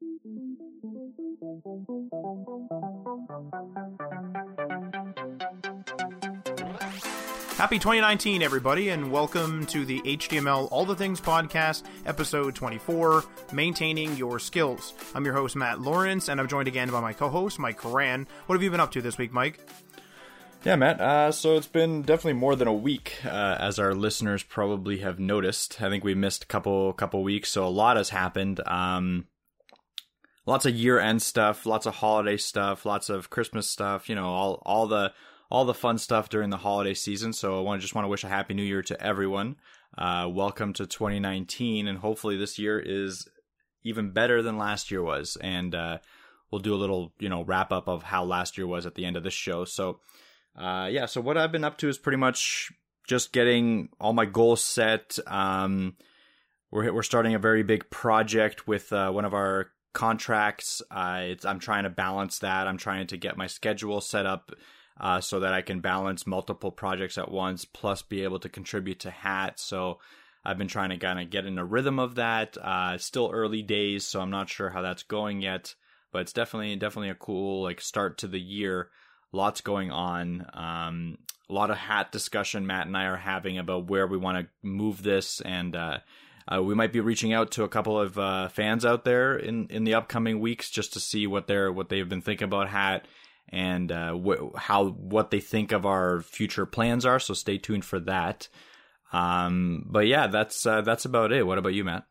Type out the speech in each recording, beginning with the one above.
Happy 2019, everybody, and welcome to the HTML All the Things podcast, episode 24 Maintaining Your Skills. I'm your host, Matt Lawrence, and I'm joined again by my co host, Mike Karan. What have you been up to this week, Mike? Yeah, Matt. Uh, so it's been definitely more than a week, uh, as our listeners probably have noticed. I think we missed a couple couple weeks, so a lot has happened. Um, lots of year end stuff, lots of holiday stuff, lots of Christmas stuff. You know, all all the all the fun stuff during the holiday season. So I want to just want to wish a happy new year to everyone. Uh, welcome to 2019, and hopefully this year is even better than last year was. And uh, we'll do a little, you know, wrap up of how last year was at the end of this show. So, uh, yeah. So what I've been up to is pretty much just getting all my goals set. Um, we're we're starting a very big project with uh, one of our contracts. I'm trying to balance that. I'm trying to get my schedule set up uh, so that I can balance multiple projects at once, plus be able to contribute to Hat. So I've been trying to kind of get in a rhythm of that. Uh, still early days, so I'm not sure how that's going yet, but it's definitely definitely a cool like start to the year. Lots going on. Um, a lot of hat discussion Matt and I are having about where we want to move this, and uh, we might be reaching out to a couple of uh, fans out there in, in the upcoming weeks just to see what they're what they've been thinking about hat and uh, wh- how what they think of our future plans are. So stay tuned for that. Um, but yeah, that's uh, that's about it. What about you, Matt?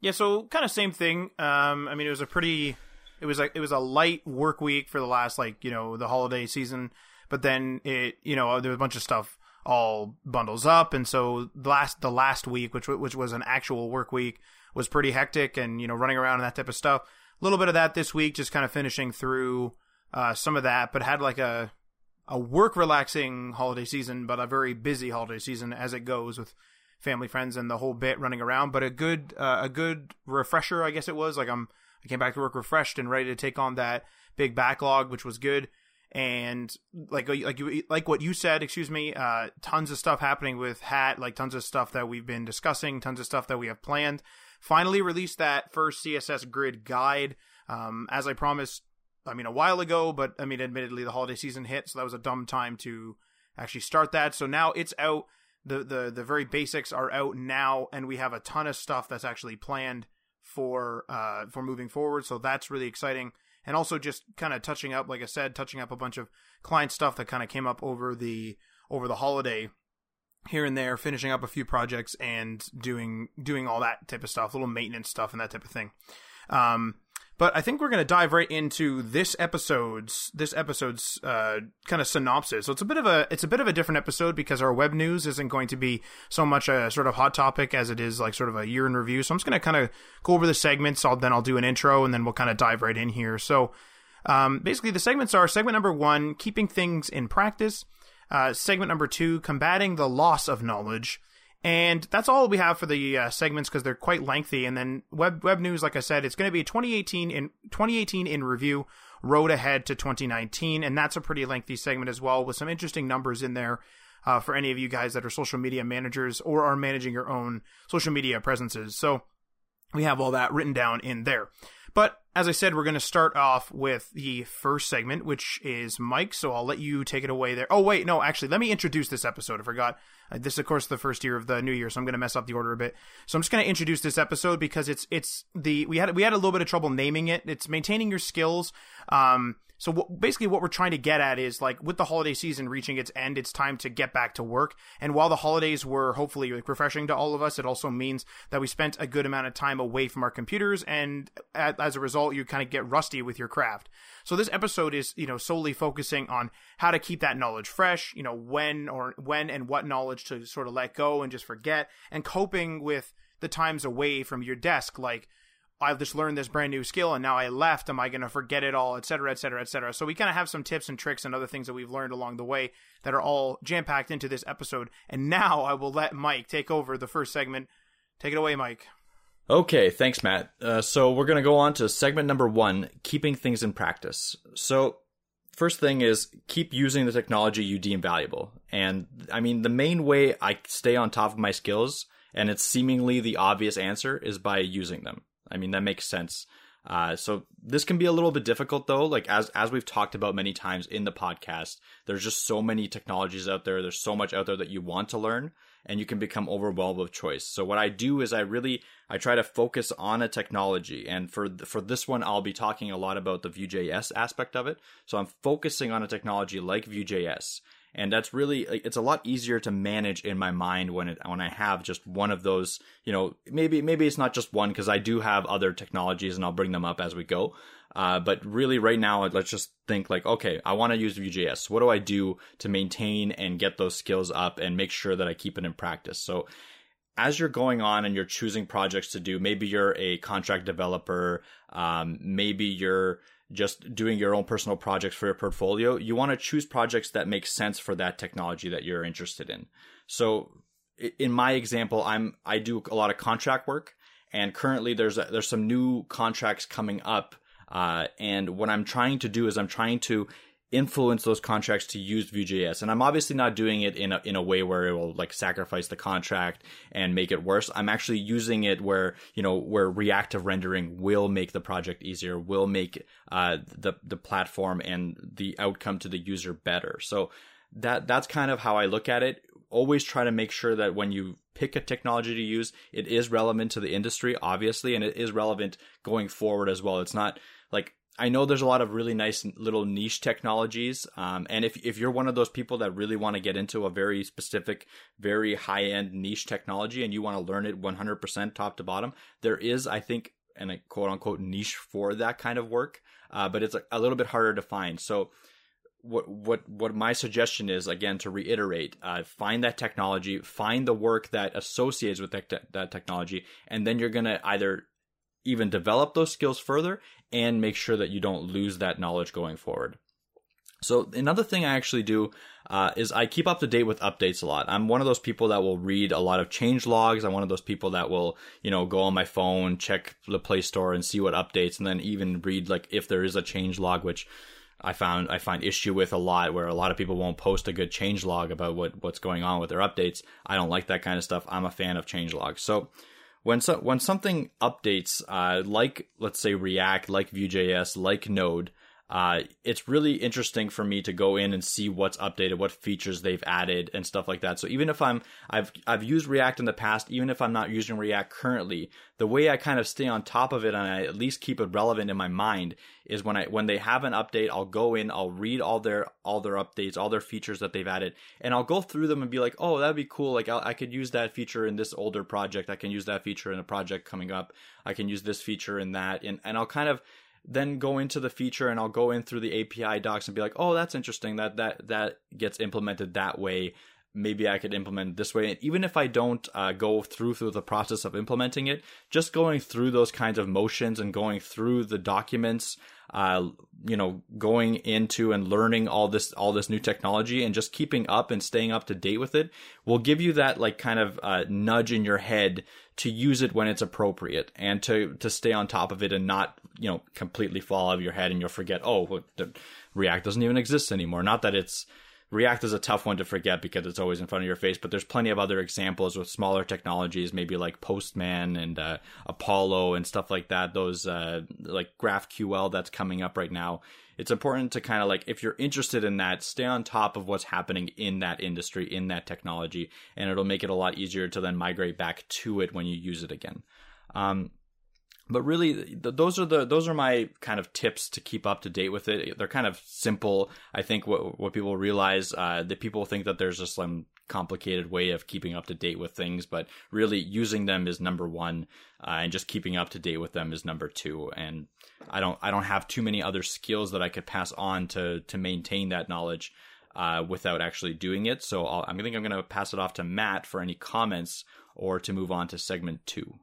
Yeah, so kind of same thing. Um, I mean, it was a pretty, it was like it was a light work week for the last like you know the holiday season, but then it you know there was a bunch of stuff all bundles up, and so the last the last week, which which was an actual work week, was pretty hectic, and you know running around and that type of stuff. A little bit of that this week, just kind of finishing through uh, some of that, but had like a a work relaxing holiday season, but a very busy holiday season as it goes with family, friends, and the whole bit running around. But a good uh, a good refresher, I guess it was. Like I'm I came back to work refreshed and ready to take on that big backlog, which was good. And like like you like what you said, excuse me, uh, tons of stuff happening with Hat, like tons of stuff that we've been discussing, tons of stuff that we have planned. Finally released that first CSS grid guide. Um, as I promised I mean, a while ago, but I mean, admittedly, the holiday season hit, so that was a dumb time to actually start that. So now it's out. The, the the very basics are out now, and we have a ton of stuff that's actually planned for uh for moving forward. So that's really exciting, and also just kind of touching up, like I said, touching up a bunch of client stuff that kind of came up over the over the holiday here and there, finishing up a few projects and doing doing all that type of stuff, little maintenance stuff and that type of thing. Um, but I think we're going to dive right into this episode's this episode's uh, kind of synopsis. So it's a bit of a it's a bit of a different episode because our web news isn't going to be so much a sort of hot topic as it is like sort of a year in review. So I'm just going to kind of go over the segments. I'll then I'll do an intro and then we'll kind of dive right in here. So um, basically, the segments are segment number one, keeping things in practice. Uh, segment number two, combating the loss of knowledge. And that's all we have for the uh, segments because they're quite lengthy. And then web web news, like I said, it's going to be 2018 in 2018 in review, road ahead to 2019, and that's a pretty lengthy segment as well with some interesting numbers in there uh, for any of you guys that are social media managers or are managing your own social media presences. So we have all that written down in there. But as I said, we're going to start off with the first segment, which is Mike. So I'll let you take it away there. Oh, wait, no, actually, let me introduce this episode. I forgot. Uh, this, of course, the first year of the new year, so I'm going to mess up the order a bit. So I'm just going to introduce this episode because it's it's the we had we had a little bit of trouble naming it. It's maintaining your skills. Um, so basically, what we're trying to get at is like with the holiday season reaching its end, it's time to get back to work. And while the holidays were hopefully like refreshing to all of us, it also means that we spent a good amount of time away from our computers, and as a result, you kind of get rusty with your craft. So this episode is, you know, solely focusing on how to keep that knowledge fresh, you know, when or when and what knowledge to sort of let go and just forget, and coping with the times away from your desk, like I've just learned this brand new skill and now I left. Am I going to forget it all, et cetera, et cetera, et cetera? So we kind of have some tips and tricks and other things that we've learned along the way that are all jam packed into this episode. And now I will let Mike take over the first segment. Take it away, Mike. Okay, thanks, Matt. Uh, so we're going to go on to segment number one keeping things in practice. So, first thing is keep using the technology you deem valuable. And I mean, the main way I stay on top of my skills, and it's seemingly the obvious answer, is by using them. I mean, that makes sense. Uh, so this can be a little bit difficult though. Like as as we've talked about many times in the podcast, there's just so many technologies out there. There's so much out there that you want to learn, and you can become overwhelmed with choice. So what I do is I really I try to focus on a technology, and for for this one, I'll be talking a lot about the Vue.js aspect of it. So I'm focusing on a technology like Vue.js and that's really it's a lot easier to manage in my mind when it when I have just one of those you know maybe maybe it's not just one because I do have other technologies and I'll bring them up as we go. Uh, but really right now let's just think like okay I want to use Vue.js what do I do to maintain and get those skills up and make sure that I keep it in practice? So as you're going on and you're choosing projects to do maybe you're a contract developer um, maybe you're just doing your own personal projects for your portfolio, you want to choose projects that make sense for that technology that you're interested in. So in my example, I'm I do a lot of contract work and currently there's a, there's some new contracts coming up uh, and what I'm trying to do is I'm trying to influence those contracts to use Vue.js. And I'm obviously not doing it in a, in a way where it will like sacrifice the contract and make it worse. I'm actually using it where, you know, where reactive rendering will make the project easier, will make, uh, the, the platform and the outcome to the user better. So that, that's kind of how I look at it. Always try to make sure that when you pick a technology to use, it is relevant to the industry, obviously, and it is relevant going forward as well. It's not like I know there's a lot of really nice little niche technologies. Um, and if, if you're one of those people that really want to get into a very specific, very high end niche technology and you want to learn it 100% top to bottom, there is, I think, and a quote unquote niche for that kind of work. Uh, but it's a, a, little bit harder to find. So what, what, what my suggestion is, again, to reiterate, uh, find that technology, find the work that associates with that, te- that technology, and then you're going to either even develop those skills further and make sure that you don't lose that knowledge going forward. So another thing I actually do uh, is I keep up to date with updates a lot. I'm one of those people that will read a lot of change logs. I'm one of those people that will, you know, go on my phone, check the Play Store, and see what updates, and then even read like if there is a change log, which I found I find issue with a lot, where a lot of people won't post a good change log about what what's going on with their updates. I don't like that kind of stuff. I'm a fan of change logs. So when so, when something updates, uh, like let's say React, like Vue.js, like Node, uh, it's really interesting for me to go in and see what's updated, what features they've added, and stuff like that. So even if I'm I've I've used React in the past, even if I'm not using React currently, the way I kind of stay on top of it and I at least keep it relevant in my mind is when I when they have an update, I'll go in, I'll read all their all their updates, all their features that they've added, and I'll go through them and be like, oh, that'd be cool. Like I'll, I could use that feature in this older project. I can use that feature in a project coming up. I can use this feature in that, and and I'll kind of then go into the feature and I'll go in through the API docs and be like, oh, that's interesting. That that that gets implemented that way. Maybe I could implement this way. And even if I don't uh, go through through the process of implementing it, just going through those kinds of motions and going through the documents, uh, you know, going into and learning all this all this new technology and just keeping up and staying up to date with it will give you that like kind of uh, nudge in your head to use it when it's appropriate and to to stay on top of it and not you know completely fall out of your head and you'll forget oh React doesn't even exist anymore. Not that it's React is a tough one to forget because it's always in front of your face, but there's plenty of other examples with smaller technologies, maybe like Postman and uh, Apollo and stuff like that. Those uh, like GraphQL that's coming up right now. It's important to kind of like, if you're interested in that, stay on top of what's happening in that industry, in that technology, and it'll make it a lot easier to then migrate back to it when you use it again. Um, but really those are the those are my kind of tips to keep up to date with it. They're kind of simple. I think what what people realize uh, that people think that there's just some complicated way of keeping up to date with things but really using them is number one uh, and just keeping up to date with them is number two. And i don't i don't have too many other skills that i could pass on to to maintain that knowledge uh, without actually doing it. So I'll, think i'm going to pass it off to matt for any comments or to move on to segment two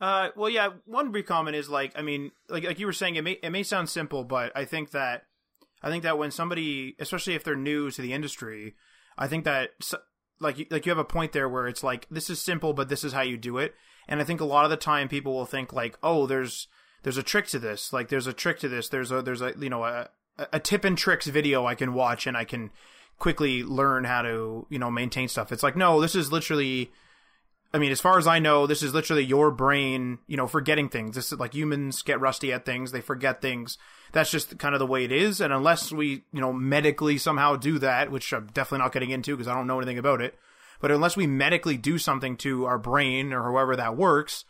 uh, well, yeah. One brief comment is like, I mean, like like you were saying, it may it may sound simple, but I think that I think that when somebody, especially if they're new to the industry, I think that like like you have a point there where it's like this is simple, but this is how you do it. And I think a lot of the time people will think like, oh, there's there's a trick to this. Like there's a trick to this. There's a there's a you know a a tip and tricks video I can watch and I can quickly learn how to you know maintain stuff. It's like no, this is literally I mean, as far as I know, this is literally your brain, you know, forgetting things. This is like humans get rusty at things, they forget things. That's just kind of the way it is. And unless we, you know, medically somehow do that, which I'm definitely not getting into because I don't know anything about it, but unless we medically do something to our brain or however that works,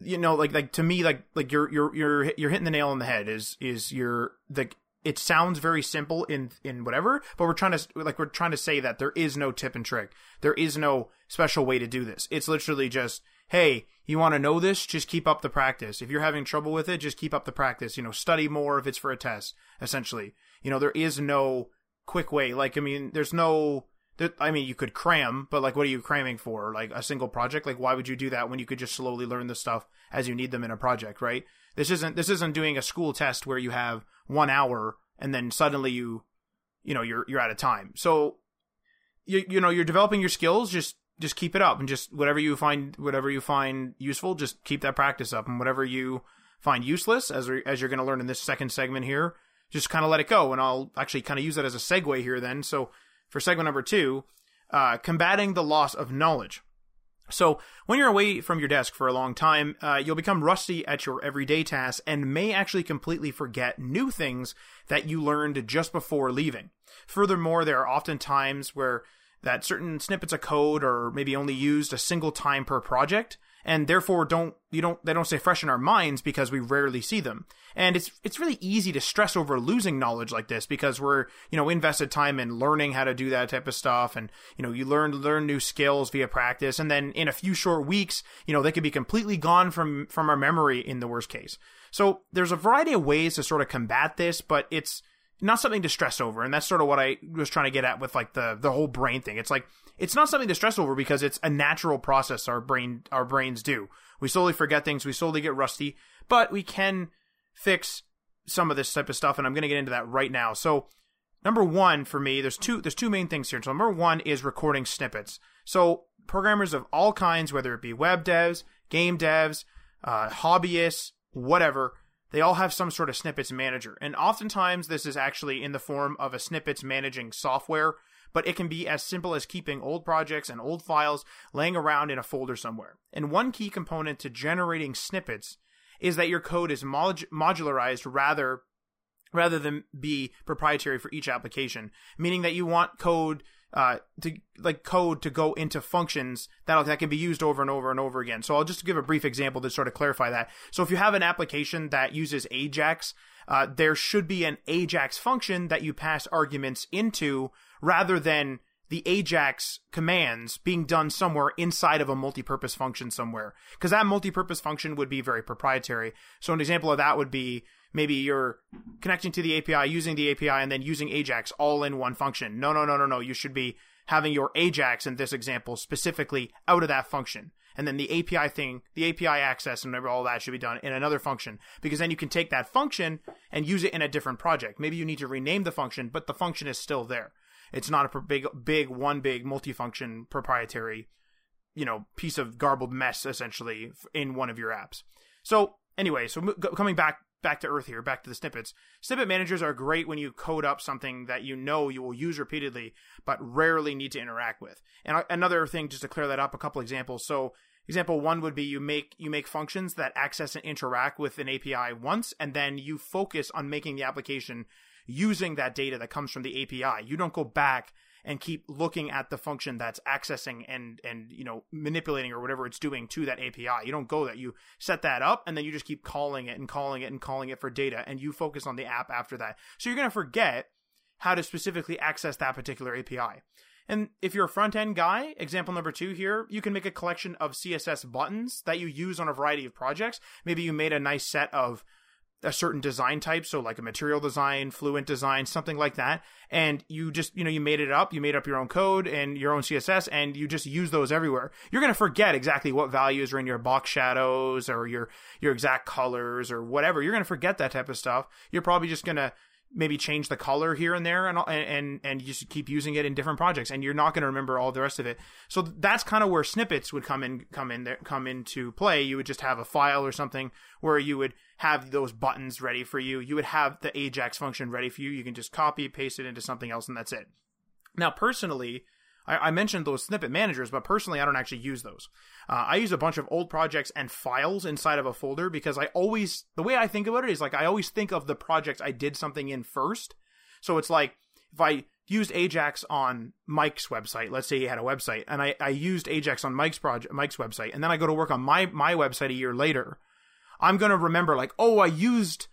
you know, like like to me, like like you're you're you're you're hitting the nail on the head. Is is your the it sounds very simple in in whatever, but we're trying to like we're trying to say that there is no tip and trick. There is no special way to do this. It's literally just, hey, you want to know this? Just keep up the practice. If you're having trouble with it, just keep up the practice. You know, study more if it's for a test. Essentially, you know, there is no quick way. Like, I mean, there's no. I mean, you could cram, but like, what are you cramming for? Like a single project? Like, why would you do that when you could just slowly learn the stuff as you need them in a project, right? This isn't this isn't doing a school test where you have one hour and then suddenly you, you know, you're you're out of time. So, you you know, you're developing your skills. Just just keep it up and just whatever you find whatever you find useful, just keep that practice up, and whatever you find useless, as as you're going to learn in this second segment here, just kind of let it go. And I'll actually kind of use that as a segue here. Then, so for segment number two, uh, combating the loss of knowledge. So, when you're away from your desk for a long time, uh, you'll become rusty at your everyday tasks and may actually completely forget new things that you learned just before leaving. Furthermore, there are often times where that certain snippets of code are maybe only used a single time per project, and therefore don't you don't they don't stay fresh in our minds because we rarely see them. And it's it's really easy to stress over losing knowledge like this because we're you know invested time in learning how to do that type of stuff, and you know you learn learn new skills via practice, and then in a few short weeks, you know they could be completely gone from from our memory in the worst case. So there's a variety of ways to sort of combat this, but it's not something to stress over, and that's sort of what I was trying to get at with like the the whole brain thing. It's like it's not something to stress over because it's a natural process our brain our brains do. We slowly forget things, we slowly get rusty, but we can fix some of this type of stuff, and I'm going to get into that right now. So, number one for me, there's two there's two main things here. So, number one is recording snippets. So, programmers of all kinds, whether it be web devs, game devs, uh, hobbyists, whatever, they all have some sort of snippets manager. And oftentimes, this is actually in the form of a snippets managing software but it can be as simple as keeping old projects and old files laying around in a folder somewhere. And one key component to generating snippets is that your code is mod- modularized rather rather than be proprietary for each application, meaning that you want code uh, to like code to go into functions that that can be used over and over and over again. So I'll just give a brief example to sort of clarify that. So if you have an application that uses Ajax, uh, there should be an Ajax function that you pass arguments into rather than the Ajax commands being done somewhere inside of a multi-purpose function somewhere. Because that multi-purpose function would be very proprietary. So an example of that would be maybe you're connecting to the API, using the API, and then using Ajax all in one function. No, no, no, no, no. You should be having your Ajax in this example specifically out of that function. And then the API thing, the API access and all that should be done in another function because then you can take that function and use it in a different project. Maybe you need to rename the function, but the function is still there. It's not a big, big, one big multifunction proprietary, you know, piece of garbled mess essentially in one of your apps. So anyway, so coming back back to earth here, back to the snippets. Snippet managers are great when you code up something that you know you will use repeatedly, but rarely need to interact with. And another thing, just to clear that up, a couple examples. So example one would be you make you make functions that access and interact with an API once, and then you focus on making the application using that data that comes from the API. You don't go back and keep looking at the function that's accessing and and you know manipulating or whatever it's doing to that API. You don't go that. You set that up and then you just keep calling it and calling it and calling it for data and you focus on the app after that. So you're going to forget how to specifically access that particular API. And if you're a front end guy, example number two here, you can make a collection of CSS buttons that you use on a variety of projects. Maybe you made a nice set of a certain design type, so like a material design, fluent design, something like that. And you just, you know, you made it up, you made up your own code and your own CSS, and you just use those everywhere. You're going to forget exactly what values are in your box shadows or your your exact colors or whatever. You're going to forget that type of stuff. You're probably just going to maybe change the color here and there and and and you just keep using it in different projects and you're not going to remember all the rest of it. So that's kind of where snippets would come in come in there come into play. You would just have a file or something where you would have those buttons ready for you. You would have the ajax function ready for you. You can just copy paste it into something else and that's it. Now personally I, I mentioned those snippet managers, but personally, I don't actually use those. Uh, I use a bunch of old projects and files inside of a folder because I always, the way I think about it is like I always think of the projects I did something in first. So it's like if I used Ajax on Mike's website, let's say he had a website, and I, I used Ajax on Mike's project, Mike's website, and then I go to work on my my website a year later, I'm gonna remember like, oh, I used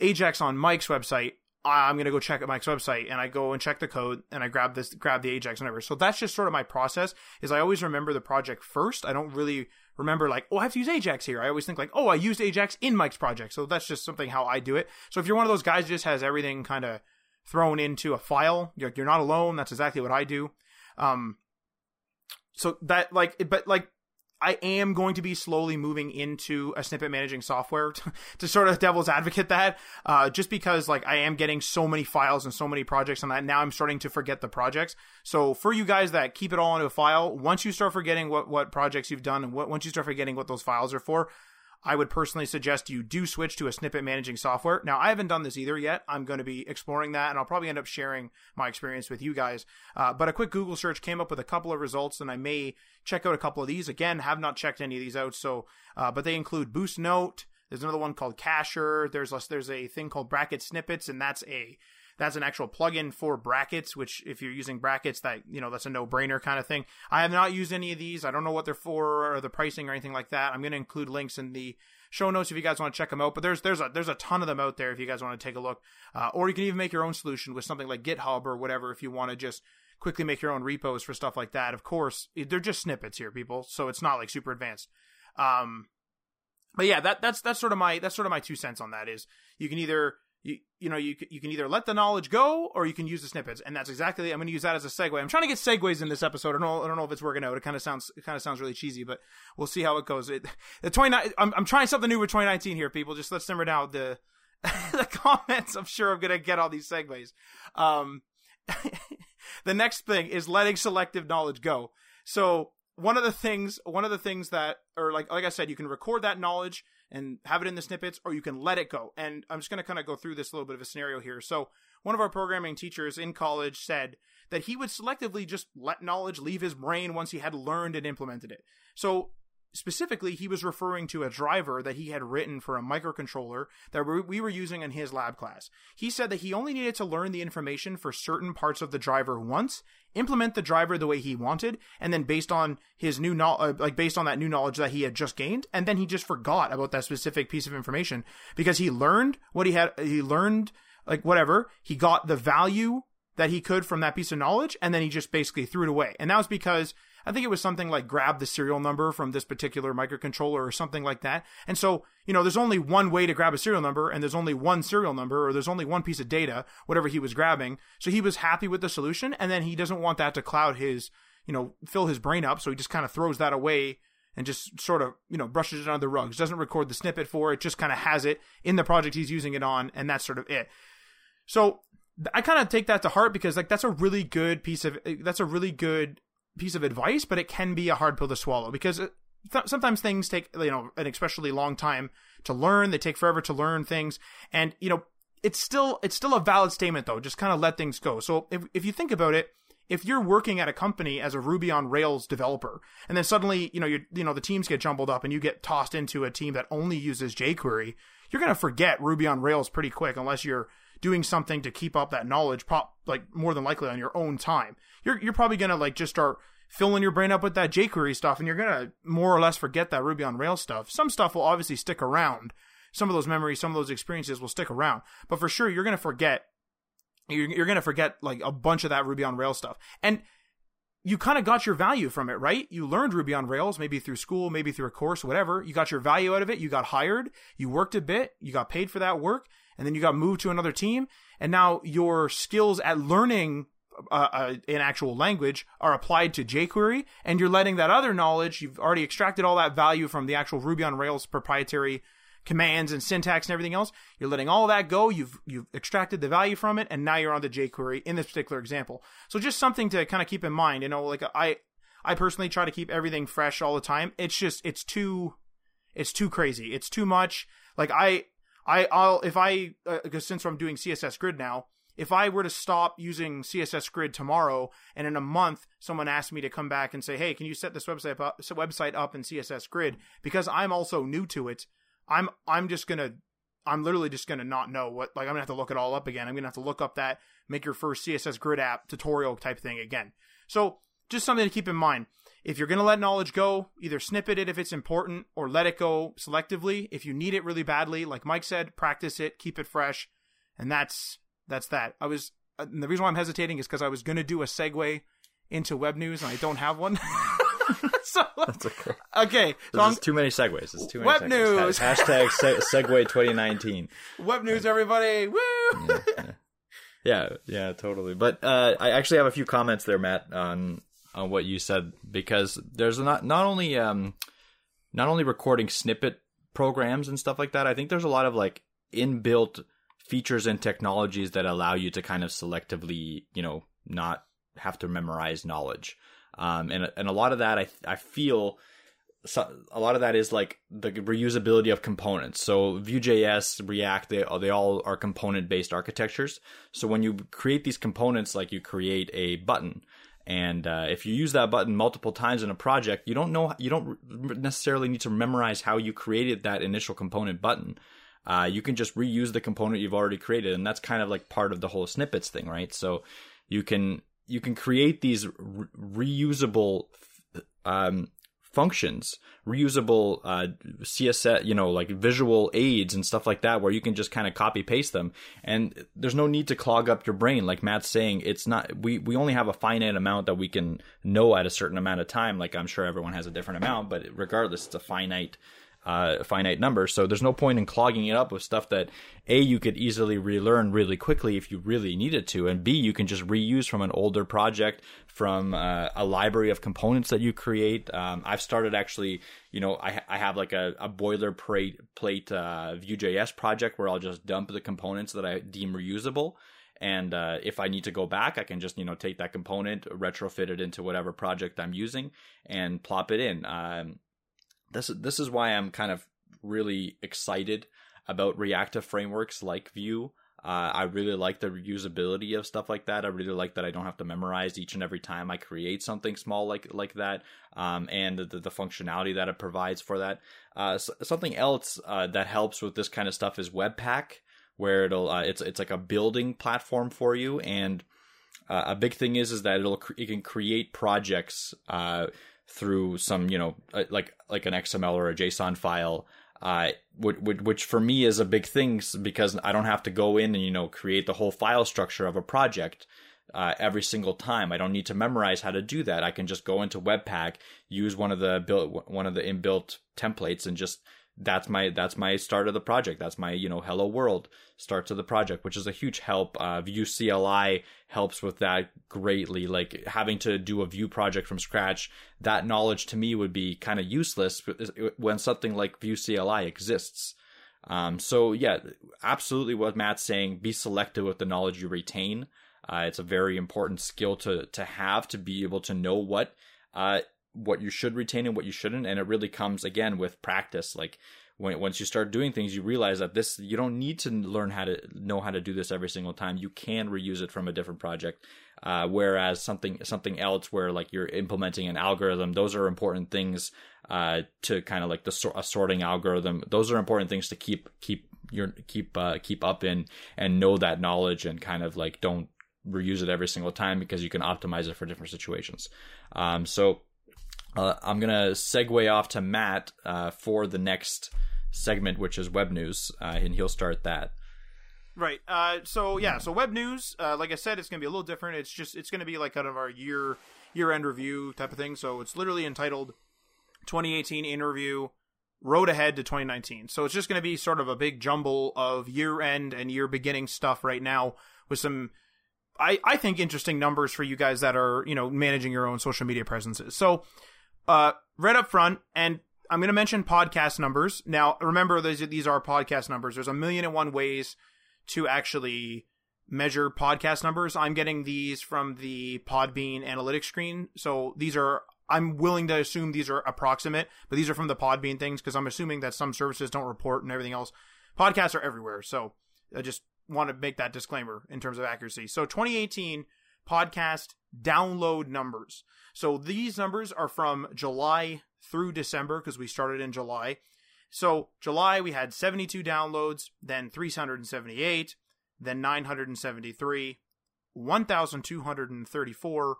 Ajax on Mike's website. I'm gonna go check Mike's website, and I go and check the code, and I grab this, grab the Ajax, whatever. So that's just sort of my process. Is I always remember the project first. I don't really remember like, oh, I have to use Ajax here. I always think like, oh, I used Ajax in Mike's project. So that's just something how I do it. So if you're one of those guys just has everything kind of thrown into a file. You're, you're not alone. That's exactly what I do. Um, so that like, but like, I am going to be slowly moving into a snippet managing software to, to sort of devil's advocate that, uh, just because like I am getting so many files and so many projects on that. Now I'm starting to forget the projects. So for you guys that keep it all into a file, once you start forgetting what, what projects you've done and what, once you start forgetting what those files are for, I would personally suggest you do switch to a snippet managing software. Now, I haven't done this either yet. I'm going to be exploring that, and I'll probably end up sharing my experience with you guys. Uh, but a quick Google search came up with a couple of results, and I may check out a couple of these. Again, have not checked any of these out. So, uh, but they include Boost Note. There's another one called Cacher. There's a, there's a thing called Bracket Snippets, and that's a that's an actual plugin for brackets, which if you're using brackets, that you know that's a no-brainer kind of thing. I have not used any of these. I don't know what they're for or the pricing or anything like that. I'm going to include links in the show notes if you guys want to check them out. But there's there's a there's a ton of them out there if you guys want to take a look. Uh, or you can even make your own solution with something like GitHub or whatever if you want to just quickly make your own repos for stuff like that. Of course, they're just snippets here, people, so it's not like super advanced. Um, but yeah, that that's that's sort of my that's sort of my two cents on that is you can either you you know you you can either let the knowledge go or you can use the snippets, and that's exactly. I'm going to use that as a segue. I'm trying to get segues in this episode. I don't know. I don't know if it's working out. It kind of sounds it kind of sounds really cheesy, but we'll see how it goes. It, the 29. I'm I'm trying something new with 2019 here, people. Just let's simmer down the the comments. I'm sure I'm going to get all these segues. Um, the next thing is letting selective knowledge go. So one of the things one of the things that or like like I said, you can record that knowledge and have it in the snippets, or you can let it go. And I'm just going to kind of go through this little bit of a scenario here. So, one of our programming teachers in college said that he would selectively just let knowledge leave his brain once he had learned and implemented it. So, specifically, he was referring to a driver that he had written for a microcontroller that we were using in his lab class. He said that he only needed to learn the information for certain parts of the driver once implement the driver the way he wanted, and then based on his new knowledge, uh, like based on that new knowledge that he had just gained, and then he just forgot about that specific piece of information because he learned what he had, he learned like whatever, he got the value that he could from that piece of knowledge, and then he just basically threw it away. And that was because I think it was something like grab the serial number from this particular microcontroller or something like that. And so, you know, there's only one way to grab a serial number and there's only one serial number or there's only one piece of data, whatever he was grabbing. So he was happy with the solution and then he doesn't want that to cloud his, you know, fill his brain up. So he just kind of throws that away and just sort of, you know, brushes it under the rug. Doesn't record the snippet for it, just kind of has it in the project he's using it on and that's sort of it. So I kind of take that to heart because like that's a really good piece of eh, that's a really good piece of advice, but it can be a hard pill to swallow because it, th- sometimes things take you know an especially long time to learn. They take forever to learn things, and you know it's still it's still a valid statement though. Just kind of let things go. So if if you think about it, if you're working at a company as a Ruby on Rails developer, and then suddenly you know you you know the teams get jumbled up and you get tossed into a team that only uses jQuery, you're gonna forget Ruby on Rails pretty quick unless you're doing something to keep up that knowledge, pop like more than likely on your own time. You're you're probably gonna like just start filling your brain up with that jQuery stuff, and you're gonna more or less forget that Ruby on Rails stuff. Some stuff will obviously stick around. Some of those memories, some of those experiences will stick around, but for sure you're gonna forget. You're, you're gonna forget like a bunch of that Ruby on Rails stuff, and you kind of got your value from it, right? You learned Ruby on Rails, maybe through school, maybe through a course, whatever. You got your value out of it. You got hired. You worked a bit. You got paid for that work and then you got moved to another team, and now your skills at learning uh, uh, an actual language are applied to jQuery, and you're letting that other knowledge, you've already extracted all that value from the actual Ruby on Rails proprietary commands and syntax and everything else. You're letting all that go. You've you've extracted the value from it, and now you're on the jQuery in this particular example. So just something to kind of keep in mind. You know, like I I personally try to keep everything fresh all the time. It's just it's too it's too crazy. It's too much. Like I I I'll if I uh, since I'm doing CSS grid now, if I were to stop using CSS Grid tomorrow, and in a month someone asked me to come back and say, "Hey, can you set this website up, website up in CSS Grid?" Because I'm also new to it, I'm I'm just gonna I'm literally just gonna not know what like I'm gonna have to look it all up again. I'm gonna have to look up that make your first CSS Grid app tutorial type thing again. So just something to keep in mind. If you're gonna let knowledge go, either snippet it if it's important, or let it go selectively. If you need it really badly, like Mike said, practice it, keep it fresh, and that's that's that. I was uh, the reason why I'm hesitating is because I was going to do a segue into web news and I don't have one. so That's okay. okay, so There's too many segues. It's too many Web segues. news. Hashtag se- segue 2019. web news, everybody. Woo! Yeah, yeah, totally. But uh, I actually have a few comments there, Matt, on on what you said because there's not not only um not only recording snippet programs and stuff like that. I think there's a lot of like inbuilt features and technologies that allow you to kind of selectively, you know, not have to memorize knowledge. Um, and and a lot of that I I feel so, a lot of that is like the reusability of components. So Vue.js, React, they they all are component based architectures. So when you create these components, like you create a button, and uh, if you use that button multiple times in a project, you don't know you don't necessarily need to memorize how you created that initial component button. Uh, you can just reuse the component you've already created, and that's kind of like part of the whole snippets thing, right? So you can you can create these re- reusable um, functions, reusable uh, CSS, you know, like visual aids and stuff like that, where you can just kind of copy paste them, and there's no need to clog up your brain. Like Matt's saying, it's not we we only have a finite amount that we can know at a certain amount of time. Like I'm sure everyone has a different amount, but regardless, it's a finite uh, finite number. So there's no point in clogging it up with stuff that A, you could easily relearn really quickly if you really needed to, and B, you can just reuse from an older project, from uh, a library of components that you create. Um, I've started actually, you know, I, I have like a, a boilerplate plate, uh, Vue.js project where I'll just dump the components that I deem reusable. And uh, if I need to go back, I can just you know take that component, retrofit it into whatever project I'm using, and plop it in. Um, this this is why I'm kind of really excited about reactive frameworks like Vue. Uh, I really like the reusability of stuff like that. I really like that I don't have to memorize each and every time I create something small like like that, um, and the, the functionality that it provides for that. Uh, so, something else uh, that helps with this kind of stuff is Webpack, where it'll uh, it's it's like a building platform for you, and uh, a big thing is is that it'll it can create projects uh, through some you know like like an XML or a JSON file uh, which, which for me is a big thing because I don't have to go in and you know create the whole file structure of a project uh, every single time. I don't need to memorize how to do that. I can just go into Webpack, use one of the built one of the inbuilt templates, and just that's my that's my start of the project. That's my you know hello world start to the project, which is a huge help. Uh, Vue CLI helps with that greatly. Like having to do a Vue project from scratch, that knowledge to me would be kind of useless when something like Vue CLI exists. Um, so yeah, absolutely what Matt's saying. Be selective with the knowledge you retain. Uh, it's a very important skill to to have to be able to know what uh, what you should retain and what you shouldn't and it really comes again with practice. Like when once you start doing things you realize that this you don't need to learn how to know how to do this every single time. You can reuse it from a different project. Uh, whereas something something else where like you're implementing an algorithm those are important things uh, to kind of like the sorting algorithm. Those are important things to keep keep your keep uh, keep up in and know that knowledge and kind of like don't reuse it every single time because you can optimize it for different situations. Um, so uh, I'm gonna segue off to Matt uh, for the next segment, which is web news, uh, and he'll start that. Right. Uh, so yeah. So web news, uh, like I said, it's gonna be a little different. It's just it's gonna be like kind of our year year end review type of thing. So it's literally entitled 2018 interview road ahead to 2019. So it's just gonna be sort of a big jumble of year end and year beginning stuff right now with some I, I think interesting numbers for you guys that are you know managing your own social media presences. So uh, right up front, and I'm going to mention podcast numbers. Now, remember, these, these are podcast numbers. There's a million and one ways to actually measure podcast numbers. I'm getting these from the Podbean analytics screen. So these are, I'm willing to assume these are approximate, but these are from the Podbean things because I'm assuming that some services don't report and everything else. Podcasts are everywhere. So I just want to make that disclaimer in terms of accuracy. So 2018 podcast download numbers. So these numbers are from July through December because we started in July. So July we had 72 downloads, then 378, then 973, 1234,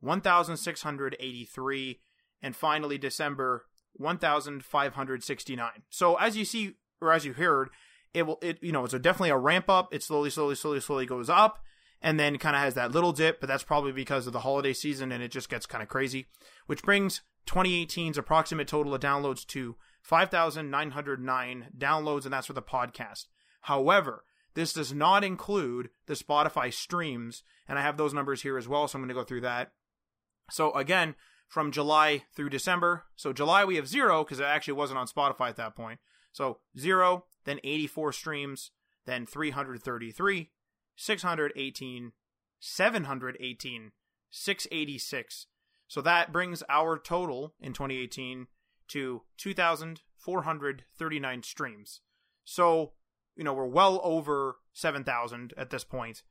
1683, and finally December 1569. So as you see or as you heard, it will it you know it's a definitely a ramp up. It slowly slowly slowly slowly goes up and then kind of has that little dip, but that's probably because of the holiday season and it just gets kind of crazy, which brings 2018's approximate total of downloads to 5,909 downloads, and that's for the podcast. However, this does not include the Spotify streams, and I have those numbers here as well, so I'm going to go through that. So again, from July through December, so July we have zero because it actually wasn't on Spotify at that point. So zero, then 84 streams, then 333, 618, 718, 686. So that brings our total in 2018 to 2,439 streams. So, you know, we're well over 7,000 at this point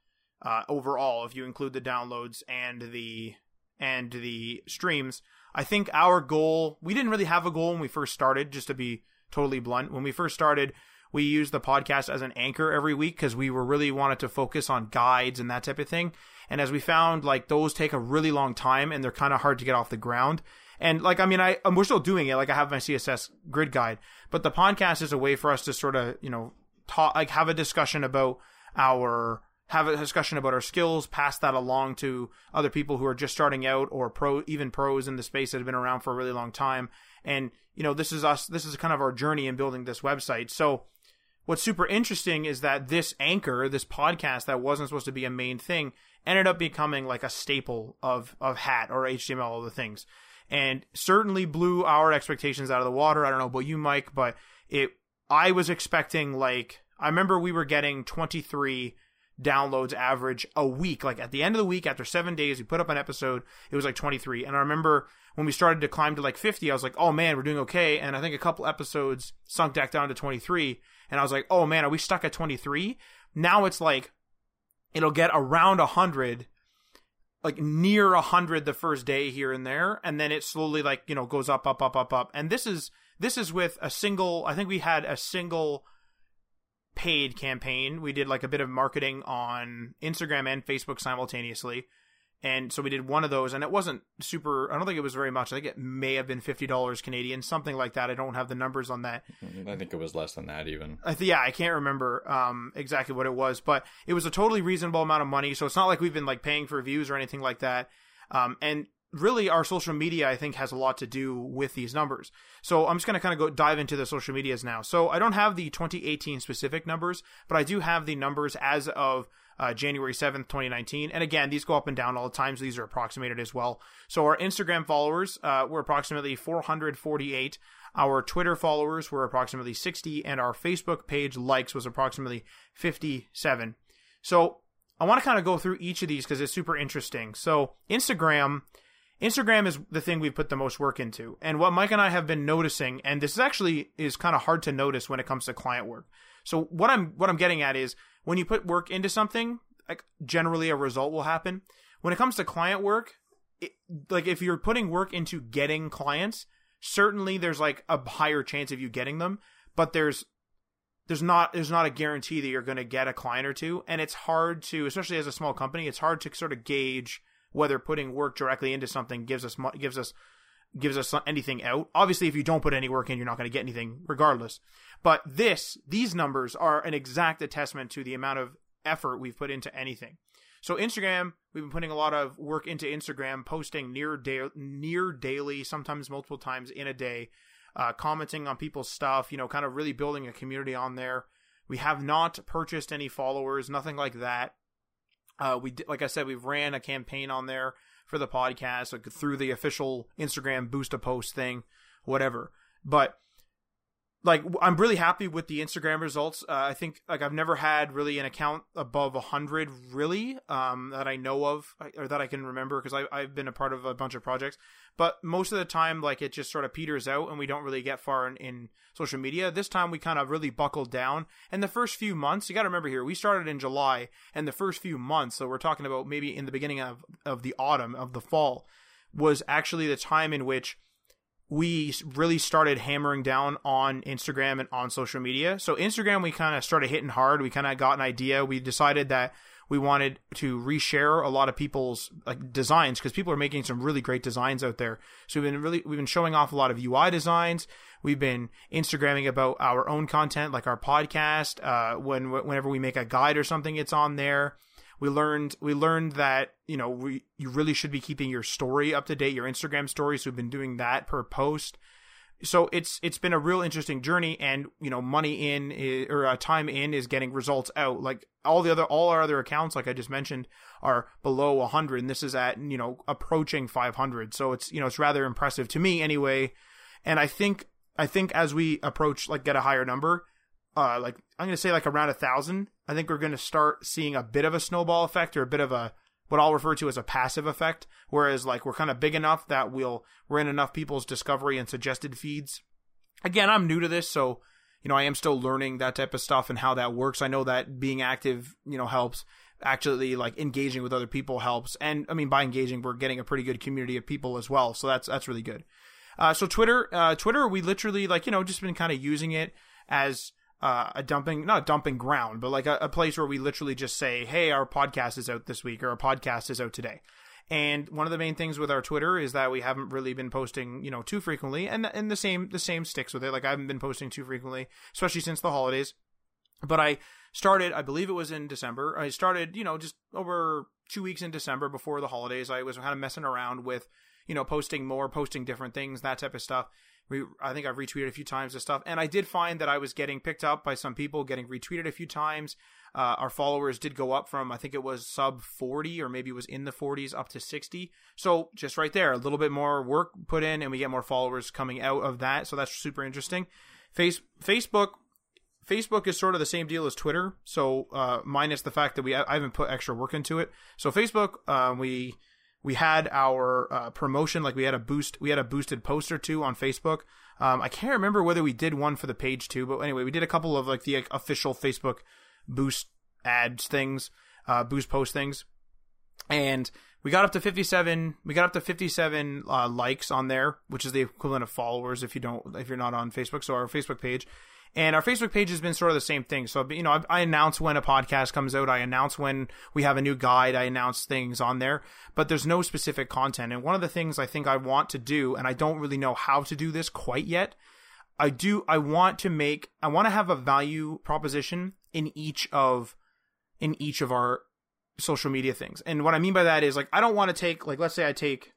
uh, overall if you include the downloads and the and the streams. I think our goal, we didn't really have a goal when we first started, just to be totally blunt. When we first started, we use the podcast as an anchor every week because we were really wanted to focus on guides and that type of thing. And as we found, like those take a really long time and they're kind of hard to get off the ground. And like, I mean, I we're still doing it. Like, I have my CSS grid guide, but the podcast is a way for us to sort of, you know, talk, like, have a discussion about our have a discussion about our skills, pass that along to other people who are just starting out or pro, even pros in the space that have been around for a really long time. And, you know, this is us, this is kind of our journey in building this website. So what's super interesting is that this anchor, this podcast that wasn't supposed to be a main thing, ended up becoming like a staple of, of hat or HTML, all the things. And certainly blew our expectations out of the water. I don't know about you, Mike, but it, I was expecting like, I remember we were getting 23 downloads average a week. Like at the end of the week, after seven days, we put up an episode. It was like 23. And I remember when we started to climb to like 50, I was like, oh man, we're doing okay. And I think a couple episodes sunk back down to 23. And I was like, oh man, are we stuck at 23? Now it's like, it'll get around 100 like near 100 the first day here and there and then it slowly like you know goes up up up up up and this is this is with a single i think we had a single paid campaign. We did like a bit of marketing on Instagram and Facebook simultaneously. And so we did one of those, and it wasn't super. I don't think it was very much. I think it may have been fifty dollars Canadian, something like that. I don't have the numbers on that. I think it was less than that, even. I th- yeah, I can't remember um, exactly what it was, but it was a totally reasonable amount of money. So it's not like we've been like paying for views or anything like that. Um, and really our social media i think has a lot to do with these numbers so i'm just going to kind of go dive into the social medias now so i don't have the 2018 specific numbers but i do have the numbers as of uh, january 7th 2019 and again these go up and down all the times so these are approximated as well. So our instagram followers uh, were approximately 448 our twitter followers were approximately 60 and our facebook page likes was approximately 57 so i want to kind of go through each of these because it's super interesting. So instagram Instagram is the thing we've put the most work into. And what Mike and I have been noticing, and this is actually is kind of hard to notice when it comes to client work. So what I'm what I'm getting at is when you put work into something, like generally a result will happen. When it comes to client work, it, like if you're putting work into getting clients, certainly there's like a higher chance of you getting them, but there's there's not there's not a guarantee that you're going to get a client or two, and it's hard to, especially as a small company, it's hard to sort of gauge whether putting work directly into something gives us gives us gives us anything out. Obviously, if you don't put any work in, you're not going to get anything regardless. But this, these numbers are an exact testament to the amount of effort we've put into anything. So Instagram, we've been putting a lot of work into Instagram, posting near da- near daily, sometimes multiple times in a day, uh, commenting on people's stuff. You know, kind of really building a community on there. We have not purchased any followers, nothing like that. Uh, we like I said, we've ran a campaign on there for the podcast like, through the official Instagram boost a post thing, whatever. But like I'm really happy with the Instagram results. Uh, I think like I've never had really an account above a hundred really um, that I know of or that I can remember because I've been a part of a bunch of projects. But most of the time, like it just sort of peters out and we don't really get far in, in social media. This time we kind of really buckled down. And the first few months, you got to remember here, we started in July and the first few months, so we're talking about maybe in the beginning of, of the autumn, of the fall, was actually the time in which we really started hammering down on Instagram and on social media. So Instagram, we kind of started hitting hard. We kind of got an idea. We decided that we wanted to reshare a lot of people's like designs because people are making some really great designs out there. So we've been really we've been showing off a lot of UI designs. We've been Instagramming about our own content, like our podcast. Uh, when whenever we make a guide or something, it's on there. We learned we learned that you know we, you really should be keeping your story up to date, your Instagram story. So we've been doing that per post so it's it's been a real interesting journey and you know money in is, or uh, time in is getting results out. Like all the other all our other accounts like i just mentioned are below 100 and this is at you know approaching 500 so it's you know it's rather impressive to me anyway. And i think i think as we approach like get a higher number uh like i'm gonna say like around a thousand i think we're gonna start seeing a bit of a snowball effect or a bit of a what I'll refer to as a passive effect, whereas like we're kind of big enough that we'll we're in enough people's discovery and suggested feeds. Again, I'm new to this, so you know I am still learning that type of stuff and how that works. I know that being active, you know, helps. Actually, like engaging with other people helps, and I mean by engaging, we're getting a pretty good community of people as well. So that's that's really good. Uh, so Twitter, uh, Twitter, we literally like you know just been kind of using it as uh, a dumping, not a dumping ground, but like a, a, place where we literally just say, "Hey, our podcast is out this week," or "Our podcast is out today." And one of the main things with our Twitter is that we haven't really been posting, you know, too frequently, and and the same the same sticks with it. Like I haven't been posting too frequently, especially since the holidays. But I started, I believe it was in December. I started, you know, just over two weeks in December before the holidays. I was kind of messing around with, you know, posting more, posting different things, that type of stuff I think I've retweeted a few times and stuff, and I did find that I was getting picked up by some people, getting retweeted a few times. Uh, our followers did go up from I think it was sub 40 or maybe it was in the 40s up to 60. So just right there, a little bit more work put in, and we get more followers coming out of that. So that's super interesting. Face Facebook. Facebook is sort of the same deal as Twitter, so uh, minus the fact that we I haven't put extra work into it. So Facebook, uh, we we had our uh, promotion like we had a boost we had a boosted post or two on facebook. Um, i can't remember whether we did one for the page too but anyway we did a couple of like the like, official facebook boost ads things uh, boost post things. And we got up to 57 we got up to 57 uh, likes on there which is the equivalent of followers if you don't if you're not on facebook. So our facebook page and our Facebook page has been sort of the same thing. So, you know, I, I, announce when a podcast comes out. I announce when we have a new guide. I announce things on there, but there's no specific content. And one of the things I think I want to do, and I don't really know how to do this quite yet, I do, I want to make, I want to have a value proposition in each of, in each of our social media things. And what I mean by that is like, I don't want to take, like, let's say I take,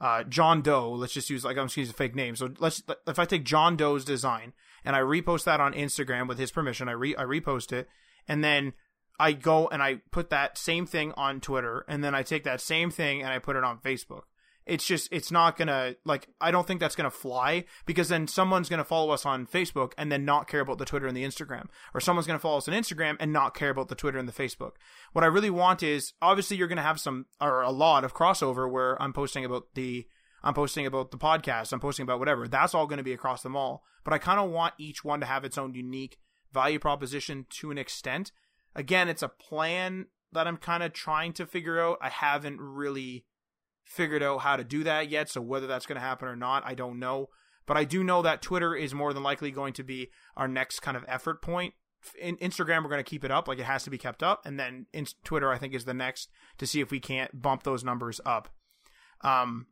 uh, John Doe, let's just use like I'm just using a fake name. So let's if I take John Doe's design and I repost that on Instagram with his permission, I re I repost it, and then I go and I put that same thing on Twitter, and then I take that same thing and I put it on Facebook. It's just it's not gonna like i don't think that's gonna fly because then someone's gonna follow us on facebook and then not care about the twitter and the instagram or someone's gonna follow us on instagram and not care about the twitter and the facebook. What i really want is obviously you're gonna have some or a lot of crossover where i'm posting about the i'm posting about the podcast i'm posting about whatever that's all gonna be across them all but i kind of want each one to have its own unique value proposition to an extent again it's a plan that i'm kind of trying to figure out i haven't really figured out how to do that yet. So whether that's going to happen or not, I don't know. But I do know that Twitter is more than likely going to be our next kind of effort point. In Instagram, we're going to keep it up, like it has to be kept up, and then in Twitter, I think is the next to see if we can't bump those numbers up. Um,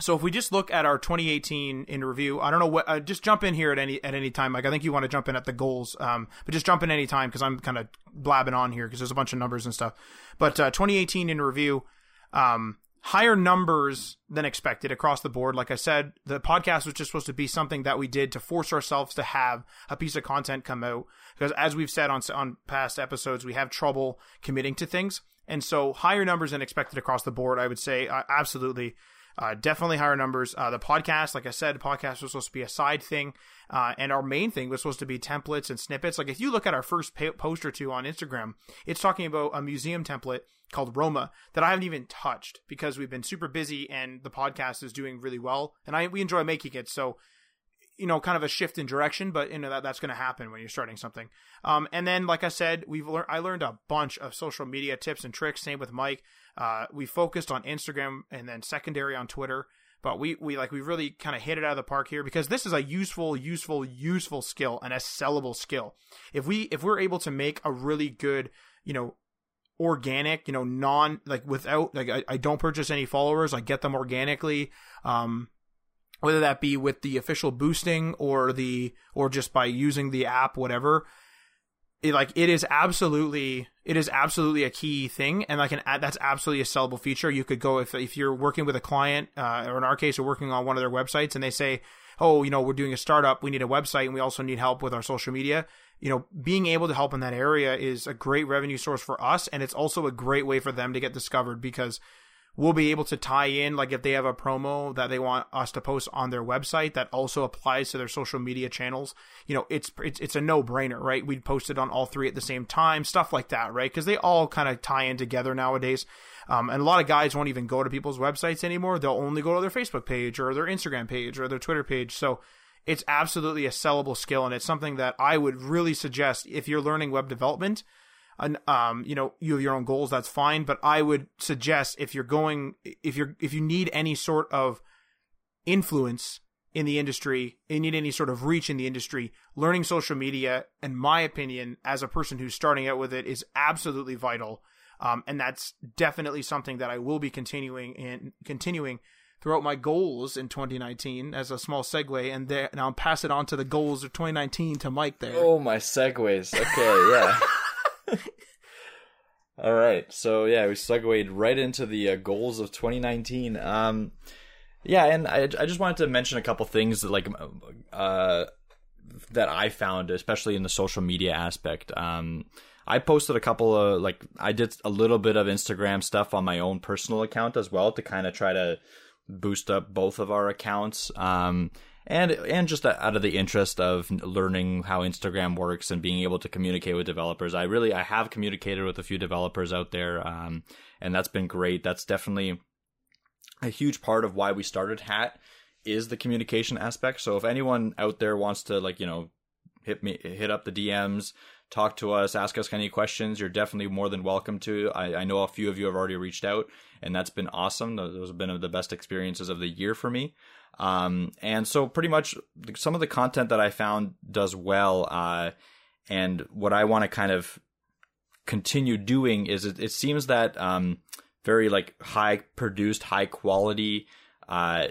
so if we just look at our 2018 in review, I don't know what. Uh, just jump in here at any at any time. Like I think you want to jump in at the goals, um, but just jump in any time because I'm kind of blabbing on here because there's a bunch of numbers and stuff. But uh, 2018 in review, um, higher numbers than expected across the board. Like I said, the podcast was just supposed to be something that we did to force ourselves to have a piece of content come out. Because as we've said on on past episodes, we have trouble committing to things, and so higher numbers than expected across the board. I would say uh, absolutely. Uh, definitely higher numbers. Uh, the podcast, like I said, podcast was supposed to be a side thing, uh, and our main thing was supposed to be templates and snippets. Like if you look at our first post or two on Instagram, it's talking about a museum template called Roma that I haven't even touched because we've been super busy and the podcast is doing really well, and I we enjoy making it. So you know, kind of a shift in direction, but you know that that's going to happen when you're starting something. Um, and then, like I said, we've learned. I learned a bunch of social media tips and tricks. Same with Mike. Uh, we focused on Instagram and then secondary on Twitter. But we, we like we really kind of hit it out of the park here because this is a useful, useful, useful skill and a sellable skill. If we if we're able to make a really good, you know, organic, you know, non like without like I, I don't purchase any followers, I get them organically. Um, whether that be with the official boosting or the or just by using the app whatever it, like it is absolutely it is absolutely a key thing. And like an that's absolutely a sellable feature. You could go if if you're working with a client uh, or in our case we're working on one of their websites and they say oh you know we're doing a startup. We need a website and we also need help with our social media. You know being able to help in that area is a great revenue source for us. And it's also a great way for them to get discovered because we'll be able to tie in like if they have a promo that they want us to post on their website that also applies to their social media channels you know it's it's, it's a no-brainer right? We'd post it on all three at the same time stuff like that right? Because they all kind of tie in together nowadays. Um, and a lot of guys won't even go to people's websites anymore. They'll only go to their facebook page or their instagram page or their twitter page. So it's absolutely a sellable skill and it's something that i would really suggest if you're learning web development um, you know, you have your own goals, that's fine. But I would suggest if you're going, if you're, if you need any sort of influence in the industry, you need any sort of reach in the industry, learning social media, in my opinion, as a person who's starting out with it, is absolutely vital. Um, and that's definitely something that I will be continuing and continuing throughout my goals in 2019 as a small segue. And there, and I'll pass it on to the goals of 2019 to Mike there. Oh, my segues. Okay, yeah. All right. So yeah, we segued right into the uh, goals of 2019. Um, yeah, and I, I just wanted to mention a couple things that like uh, that I found, especially in the social media aspect. Um, I posted a couple of like I did a little bit of Instagram stuff on my own personal account as well to kind of try to boost up both of our accounts. Um, and and just out of the interest of learning how Instagram works and being able to communicate with developers. I really I have communicated with a few developers out there, um, and that's been great. That's definitely a huge part of why we started Hat is the communication aspect. So if anyone out there wants to like you know hit me hit up the DMs, talk to us, ask us any questions, you're definitely more than welcome to. I, I know a few of you have already reached out, and that's been awesome. Those have been of the best experiences of the year for me. Um, and so pretty much some of the content that I found does well. Uh, and what I want to kind of continue doing is it, it seems that, um, very like high produced, high quality, uh,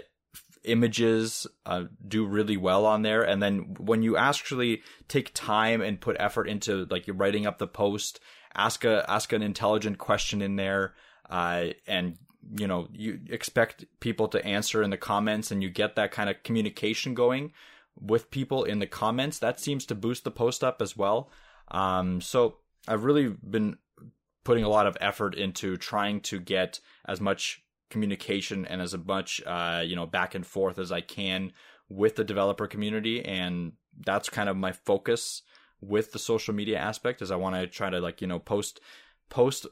images uh, do really well on there. And then when you actually take time and put effort into like you're writing up the post ask a ask an intelligent question in there uh, and you know you expect people to answer in the comments and you get that kind of communication going with people in the comments. That seems to boost the post up as well. Um, so i've really been putting a lot of effort into trying to get as much communication and as much uh, you know back and forth as i can with the developer community and that's kind of my focus with the social media aspect is i want to try to like you know post post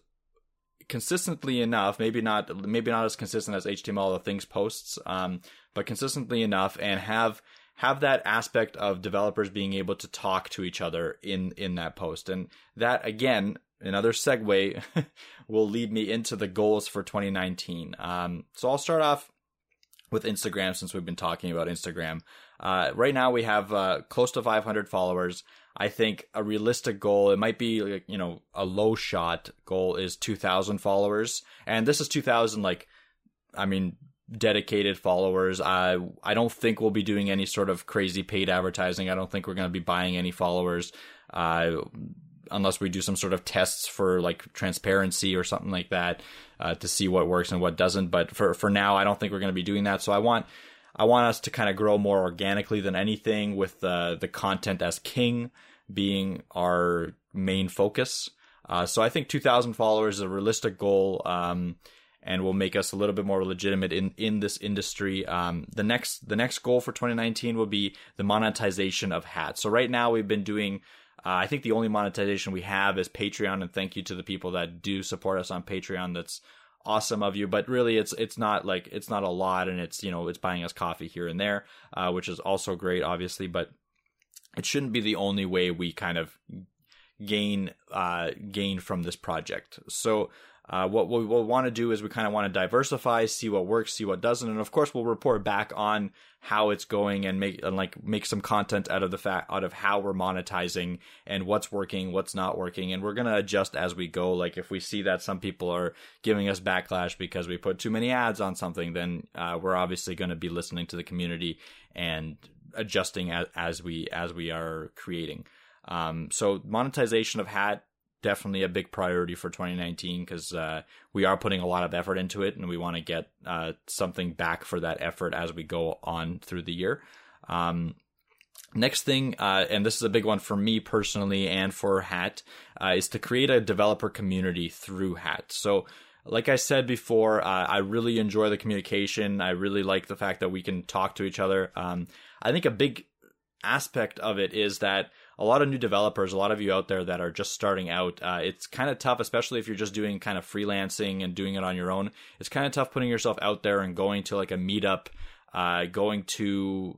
consistently enough, maybe not maybe not as consistent as HTML the things posts, um, but consistently enough and have have that aspect of developers being able to talk to each other in in that post. And that again, another segue will lead me into the goals for 2019. Um, so I'll start off with Instagram since we've been talking about Instagram. Uh, right now we have uh, close to 500 followers. I think a realistic goal, it might be like, you know, a low shot goal is 2,000 followers. And this is 2,000, like, I mean, dedicated followers. I, I don't think we'll be doing any sort of crazy paid advertising. I don't think we're going to be buying any followers. Uh, unless we do some sort of tests for like transparency or something like that uh, to see what works and what doesn't. But for for now, I don't think we're going to be doing that. So I want I want us to kind of grow more organically than anything, with the the content as king being our main focus. Uh, so I think 2,000 followers is a realistic goal. Um, and will make us a little bit more legitimate in in this industry. Um, the next the next goal for 2019 will be the monetization of hats. So right now we've been doing. Uh, I think the only monetization we have is Patreon, and thank you to the people that do support us on Patreon. That's awesome of you, but really it's it's not like it's not a lot, and it's you know it's buying us coffee here and there, uh, which is also great, obviously, but it shouldn't be the only way we kind of gain uh, gain from this project. So uh, what we will want to do is we kind of want to diversify, see what works, see what doesn't, and of course we'll report back on how it's going and make and like make some content out of the fact out of how we're monetizing and what's working, what's not working, and we're gonna adjust as we go. Like if we see that some people are giving us backlash because we put too many ads on something, then uh, we're obviously going to be listening to the community and adjusting as, as we as we are creating. Um, so monetization of hat definitely a big priority for 2019 because uh, we are putting a lot of effort into it and we want to get uh, something back for that effort as we go on through the year. Um, next thing, uh, and this is a big one for me personally and for Hat, uh, is to create a developer community through Hat. So like I said before, uh, I really enjoy the communication. I really like the fact that we can talk to each other. Um, I think a big aspect of it is that a lot of new developers, a lot of you out there that are just starting out, uh, it's kind of tough, especially if you're just doing kind of freelancing and doing it on your own. It's kind of tough putting yourself out there and going to like a meetup, uh, going to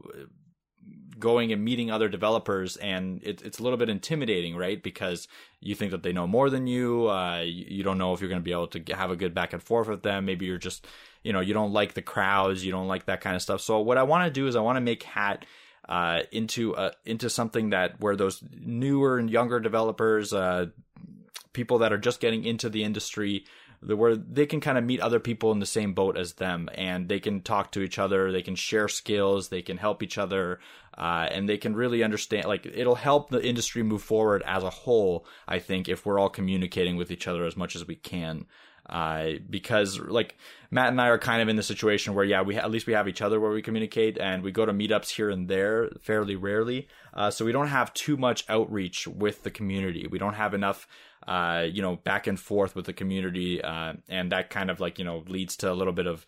going and meeting other developers and it, it's a little bit intimidating right? Because you think that they know more than you uh, you, you don't know if you're going to be able to have a good back and forth with them. Maybe you're just you know you don't like the crowds you don't like that kind of stuff. So what i want to do is i want to make hat uh, into uh, into something that where those newer and younger developers, uh, people that are just getting into the industry, where they can kind of meet other people in the same boat as them, and they can talk to each other, they can share skills, they can help each other, uh, and they can really understand. Like it'll help the industry move forward as a whole. I think if we're all communicating with each other as much as we can. Uh, because like Matt and I are kind of in the situation where yeah we at least we have each other where we communicate and we go to meetups here and there fairly rarely. Uh, so we don't have too much outreach with the community. We don't have enough uh, you know back and forth with the community uh, and that kind of like you know leads to a little bit of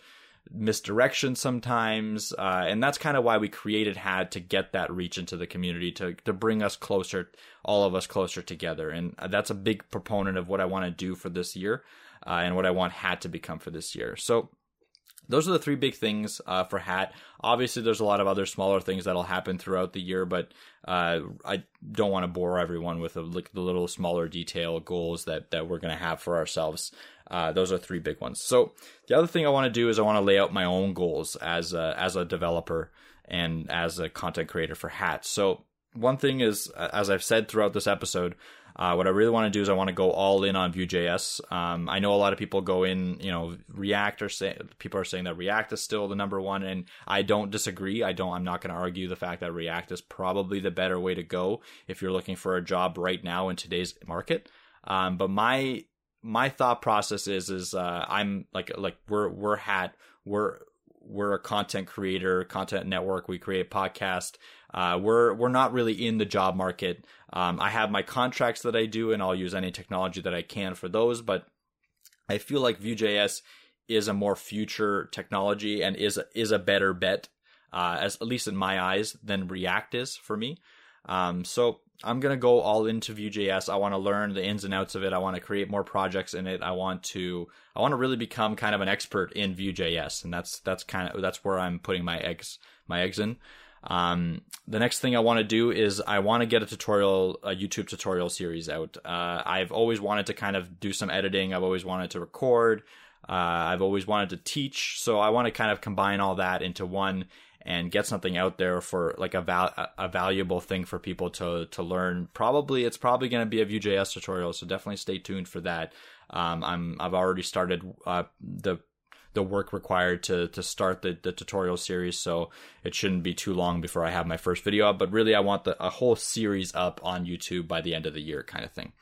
misdirection sometimes. Uh, and that's kind of why we created Hat to get that reach into the community to to bring us closer all of us closer together. And that's a big proponent of what I want to do for this year uh, and what I want Hat to become for this year. So those are the three big things uh, for Hat. Obviously, there's a lot of other smaller things that'll happen throughout the year, but uh, I don't want to bore everyone with like the little smaller detail goals that that we're going to have for ourselves. Uh, those are three big ones. So the other thing I want to do is I want to lay out my own goals as a, as a developer and as a content creator for Hat. So one thing is, as I've said throughout this episode, uh, what I really want to do is I want to go all in on Vue.js. Um, I know a lot of people go in, you know, React or say people are saying that React is still the number one, and I don't disagree. I don't. I'm not going to argue the fact that React is probably the better way to go if you're looking for a job right now in today's market. Um, but my my thought process is is uh, I'm like like we're we're hat we're we're a content creator, content network. We create podcast. Uh, we're we're not really in the job market. Um, I have my contracts that I do, and I'll use any technology that I can for those. But I feel like Vue.js is a more future technology and is is a better bet, uh, as at least in my eyes, than React is for me. Um, so I'm gonna go all into Vue.js. I want to learn the ins and outs of it. I want to create more projects in it. I want to I want to really become kind of an expert in Vue.js, and that's that's kind of that's where I'm putting my eggs my eggs in. Um, the next thing I want to do is I want to get a tutorial, a YouTube tutorial series out. Uh, I've always wanted to kind of do some editing. I've always wanted to record. Uh, I've always wanted to teach. So I want to kind of combine all that into one and get something out there for like a val- a valuable thing for people to to learn. Probably it's probably going to be a Vue.js tutorial, so definitely stay tuned for that. Um, I'm I've already started uh, the the work required to to start the, the tutorial series, so it shouldn't be too long before I have my first video up. But really, I want the, a whole series up on YouTube by the end of the year, kind of thing.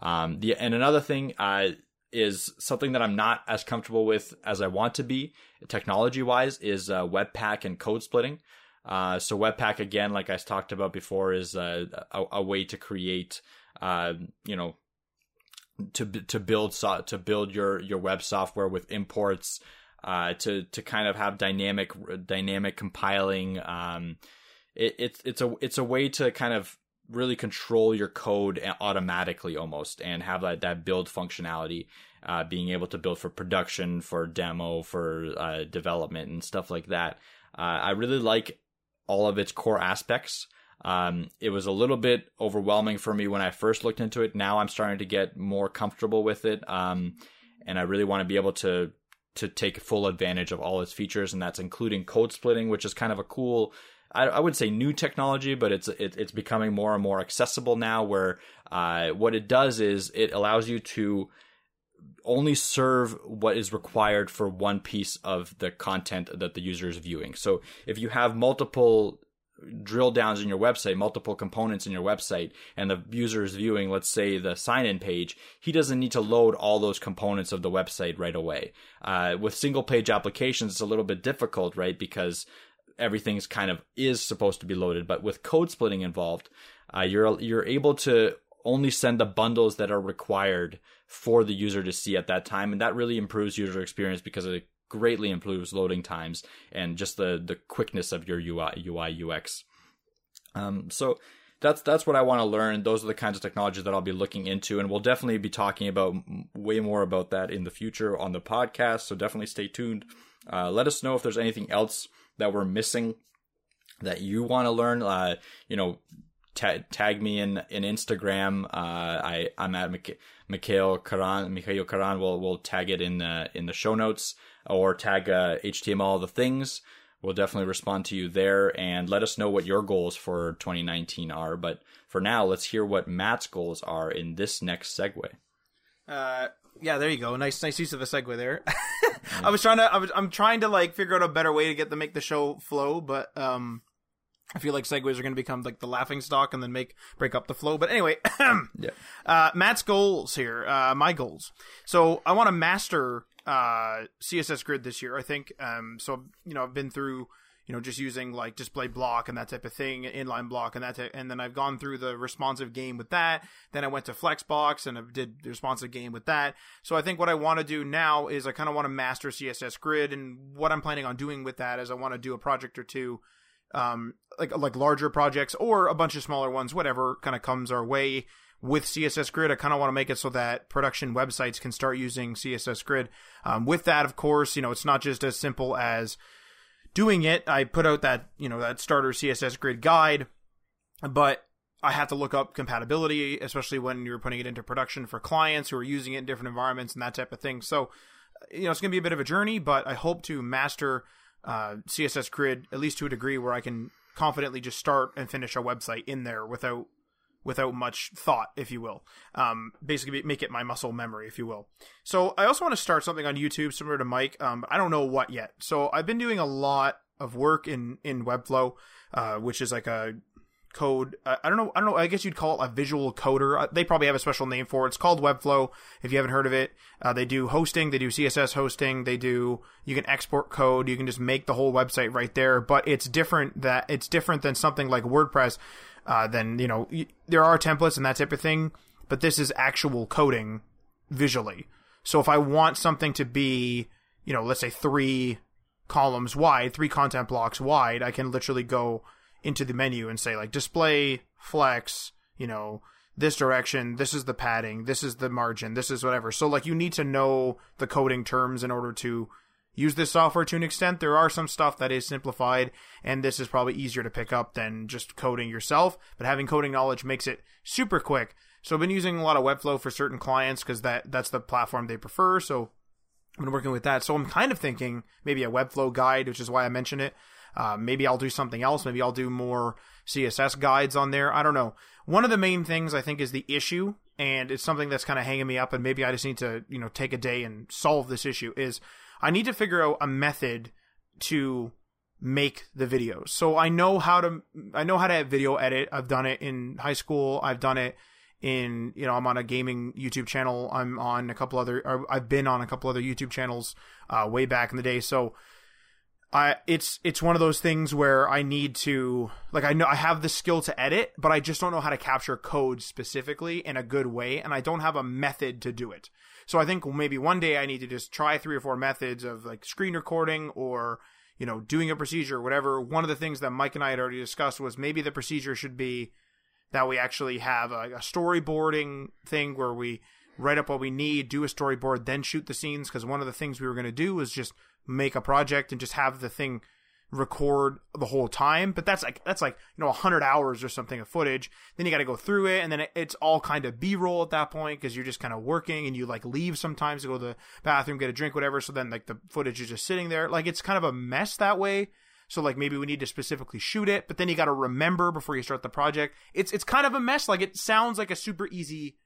Um, the and another thing uh, is something that I'm not as comfortable with as I want to be, technology wise, is uh, Webpack and code splitting. Uh, so Webpack again, like I talked about before, is a, a, way to create, uh, you know, to to build so, to build your your web software with imports uh, to to kind of have dynamic dynamic compiling um, it, it's it's a it's a way to kind of really control your code automatically almost and have that, that build functionality uh, being able to build for production for demo for uh, development and stuff like that. Uh, i really like all of its core aspects um, it was a little bit overwhelming for me when i first looked into it now i'm starting to get more comfortable with it um, and i really want to be able to to take full advantage of all its features and that's including code splitting which is kind of a cool I, would say new technology, but it's it, it's becoming more and more accessible now. Where uh, what it does is it allows you to only serve what is required for one piece of the content that the user is viewing. So if you have multiple drill downs in your website, multiple components in your website, and the user is viewing, let's say, the sign in page, he doesn't need to load all those components of the website right away. Uh, with single page applications, it's a little bit difficult, right? Because everything's kind of is supposed to be loaded. But with code splitting involved, uh, you're you're able to only send the bundles that are required for the user to see at that time, and that really improves user experience because it greatly improves loading times and just the the quickness of your UI UI UX. Um, so that's that's what I want to learn. Those are the kinds of technologies that I'll be looking into, and we'll definitely be talking about way more about that in the future on the podcast. So definitely stay tuned. Uh, let us know if there's anything else that we're missing that you want to learn. Uh, you know, ta- tag me in in Instagram. Uh, I I'm at Mikhail Karan. Mikhail Karan. We'll we'll tag it in the in the show notes or tag uh, HTML the things. We'll definitely respond to you there and let us know what your goals for 2019 are. But for now, let's hear what Matt's goals are in this next segue. Uh, yeah, there you go. Nice, nice use of a segue there. I was trying to, I was, I'm trying to like figure out a better way to get to make the show flow, but um, I feel like segues are going to become like the laughing stock and then make break up the flow. But anyway, yeah. Uh, Matt's goals here, uh, my goals. So I want to master uh, CSS Grid this year. I think. Um, so you know, I've been through you know, just using like display block and that type of thing, inline block and that, type, and then I've gone through the responsive game with that. Then I went to Flexbox and I did the responsive game with that. So I think what I want to do now is I kind of want to master CSS Grid, and what I'm planning on doing with that is I want to do a project or two, um, like like larger projects or a bunch of smaller ones, whatever kind of comes our way with CSS Grid. I kind of want to make it so that production websites can start using CSS Grid. Um, with that, of course, you know, it's not just as simple as doing it, I put out that, you know, that starter CSS grid guide, but I have to look up compatibility, especially when you're putting it into production for clients who are using it in different environments and that type of thing. So, you know, it's going to be a bit of a journey, but I hope to master uh, CSS grid at least to a degree where I can confidently just start and finish a website in there without without much thought, if you will. Um, basically, make it my muscle memory, if you will. So I also want to start something on YouTube similar to Mike. Um, I don't know what yet. So I've been doing a lot of work in in Webflow, uh, which is like a code. Uh, I don't know. I don't know. I guess you'd call it a visual coder. Uh, they probably have a special name for it. It's called Webflow. If you haven't heard of it, uh, they do hosting. They do CSS hosting. They do. You can export code. You can just make the whole website right there. But it's different. That it's different than something like WordPress uh, then you know y- there are templates and that type of thing, but this is actual coding visually. So if I want something to be, you know, let's say three columns wide, three content blocks wide, I can literally go into the menu and say like display flex, you know, this direction, this is the padding, this is the margin, this is whatever. So like you need to know the coding terms in order to use this software to an extent. There are some stuff that is simplified, and this is probably easier to pick up than just coding yourself. But having coding knowledge makes it super quick. So I've been using a lot of Webflow for certain clients because that that's the platform they prefer. So I've been working with that. So I'm kind of thinking maybe a Webflow guide, which is why I mentioned it. Uh, maybe I'll do something else. Maybe I'll do more CSS guides on there. I don't know. One of the main things I think is the issue, and it's something that's kind of hanging me up, and maybe I just need to, you know, take a day and solve this issue. Is I need to figure out a method to make the videos. So I know how to I know how to video edit. I've done it in high school. I've done it in you know I'm on a gaming YouTube channel. I'm on a couple other I've been on a couple other YouTube channels uh, way back in the day. So I it's it's one of those things where I need to like I know I have the skill to edit, but I just don't know how to capture code specifically in a good way, and I don't have a method to do it. So I think maybe one day I need to just try three or four methods of like screen recording or you know doing a procedure or whatever. One of the things that Mike and I had already discussed was maybe the procedure should be that we actually have a, a storyboarding thing where we write up what we need, do a storyboard, then shoot the scenes. Because one of the things we were going to do was just make a project and just have the thing record the whole time. But that's like that's like you know 100 hours or something of footage. Then you got to go through it and then it's all kind of b-roll at that point because you're just kind of working and you like leave sometimes to go to the bathroom get a drink whatever. So then like the footage is just sitting there. Like it's kind of a mess that way. So like maybe we need to specifically shoot it but then you got to remember before you start the project. It's it's kind of a mess. Like it sounds like a super easy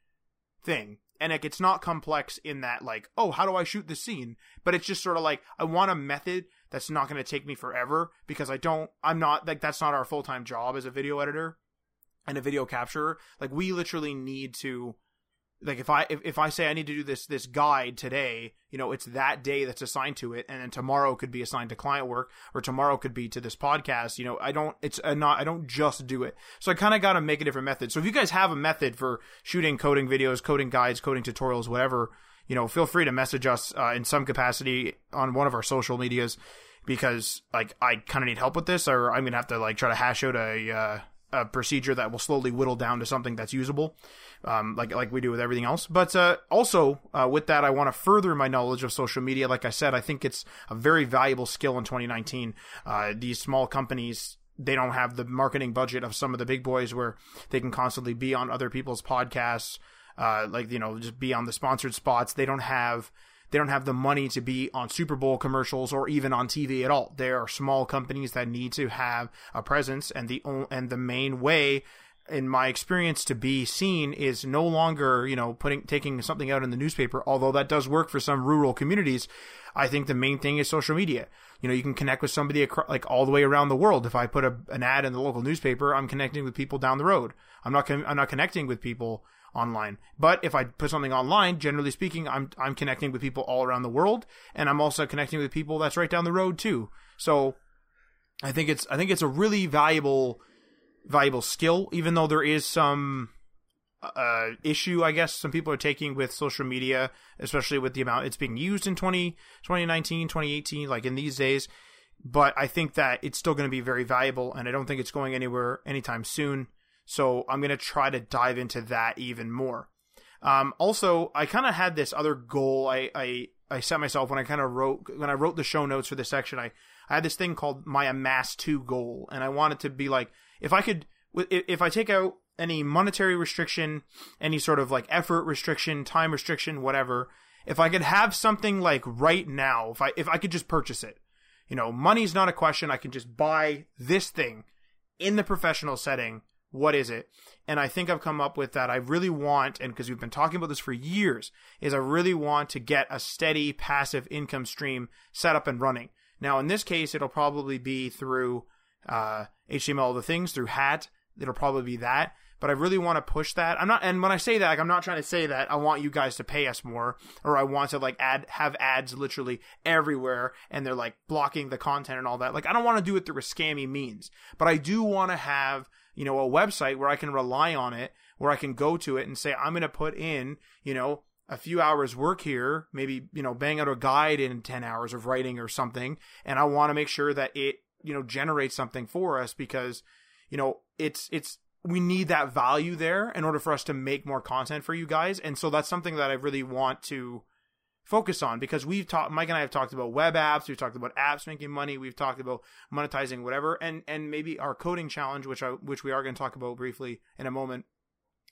thing and like it's not complex in that like oh how do i shoot the scene? But it's just sort of like i want a method that's not going to take me forever because i don't i'm not like that's not our full-time job as a video editor and a video capturer. Like we literally need to like if I if, if I say I need to do this this guide today, you know, it's that day that's assigned to it, and then tomorrow could be assigned to client work, or tomorrow could be to this podcast. You know, I don't it's a not I don't just do it, so I kind of got to make a different method. So if you guys have a method for shooting coding videos, coding guides, coding tutorials, whatever, you know, feel free to message us uh, in some capacity on one of our social medias because like I kind of need help with this, or I'm gonna have to like try to hash out a. Uh, a procedure that will slowly whittle down to something that's usable, um, like like we do with everything else. But uh, also uh, with that, I want to further my knowledge of social media. Like I said, I think it's a very valuable skill in 2019. Uh, these small companies they don't have the marketing budget of some of the big boys where they can constantly be on other people's podcasts, uh, like you know just be on the sponsored spots. They don't have they don't have the money to be on Super Bowl commercials or even on TV at all. There are small companies that need to have a presence, and the and the main way in my experience to be seen is no longer you know putting taking something out in the newspaper. Although that does work for some rural communities i think the main thing is social media. You know you can connect with somebody across, like all the way around the world. If i put a, an ad in the local newspaper i'm connecting with people down the road. I'm not i'm not connecting with people online. But if I put something online, generally speaking, I'm I'm connecting with people all around the world, and I'm also connecting with people that's right down the road too. So I think it's I think it's a really valuable valuable skill, even though there is some uh, issue, I guess, some people are taking with social media, especially with the amount it's being used in 20, 2019, 2018, like in these days. But I think that it's still going to be very valuable, and I don't think it's going anywhere anytime soon. So I'm going to try to dive into that even more. Um, also, I kind of had this other goal I, I, I set myself when I kind of wrote, when I wrote the show notes for this section, I, I had this thing called my amass two goal. And I wanted to be like, if I could, if I take out any monetary restriction, any sort of like effort restriction, time restriction, whatever, if I could have something like right now, if I, if I could just purchase it, you know, money's not a question. I can just buy this thing in the professional setting what is it? And I think I've come up with that. I really want, and because we've been talking about this for years, is I really want to get a steady passive income stream set up and running. Now, in this case, it'll probably be through uh, HTML the things through Hat. It'll probably be that. But I really want to push that. I'm not, and when I say that, like, I'm not trying to say that I want you guys to pay us more, or I want to like add have ads literally everywhere, and they're like blocking the content and all that. Like, I don't want to do it through a scammy means, but I do want to have you know, a website where I can rely on it, where I can go to it and say, I'm going to put in, you know, a few hours work here, maybe, you know, bang out a guide in 10 hours of writing or something. And I want to make sure that it, you know, generates something for us because, you know, it's, it's, we need that value there in order for us to make more content for you guys. And so that's something that I really want to, focus on because we've talked Mike and I have talked about web apps, we've talked about apps making money, we've talked about monetizing whatever and and maybe our coding challenge which I which we are going to talk about briefly in a moment.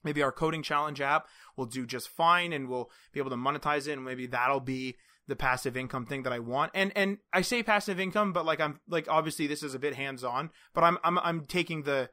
Maybe our coding challenge app will do just fine and we'll be able to monetize it and maybe that'll be the passive income thing that I want. And and I say passive income but like I'm like obviously this is a bit hands-on, but I'm I'm I'm taking the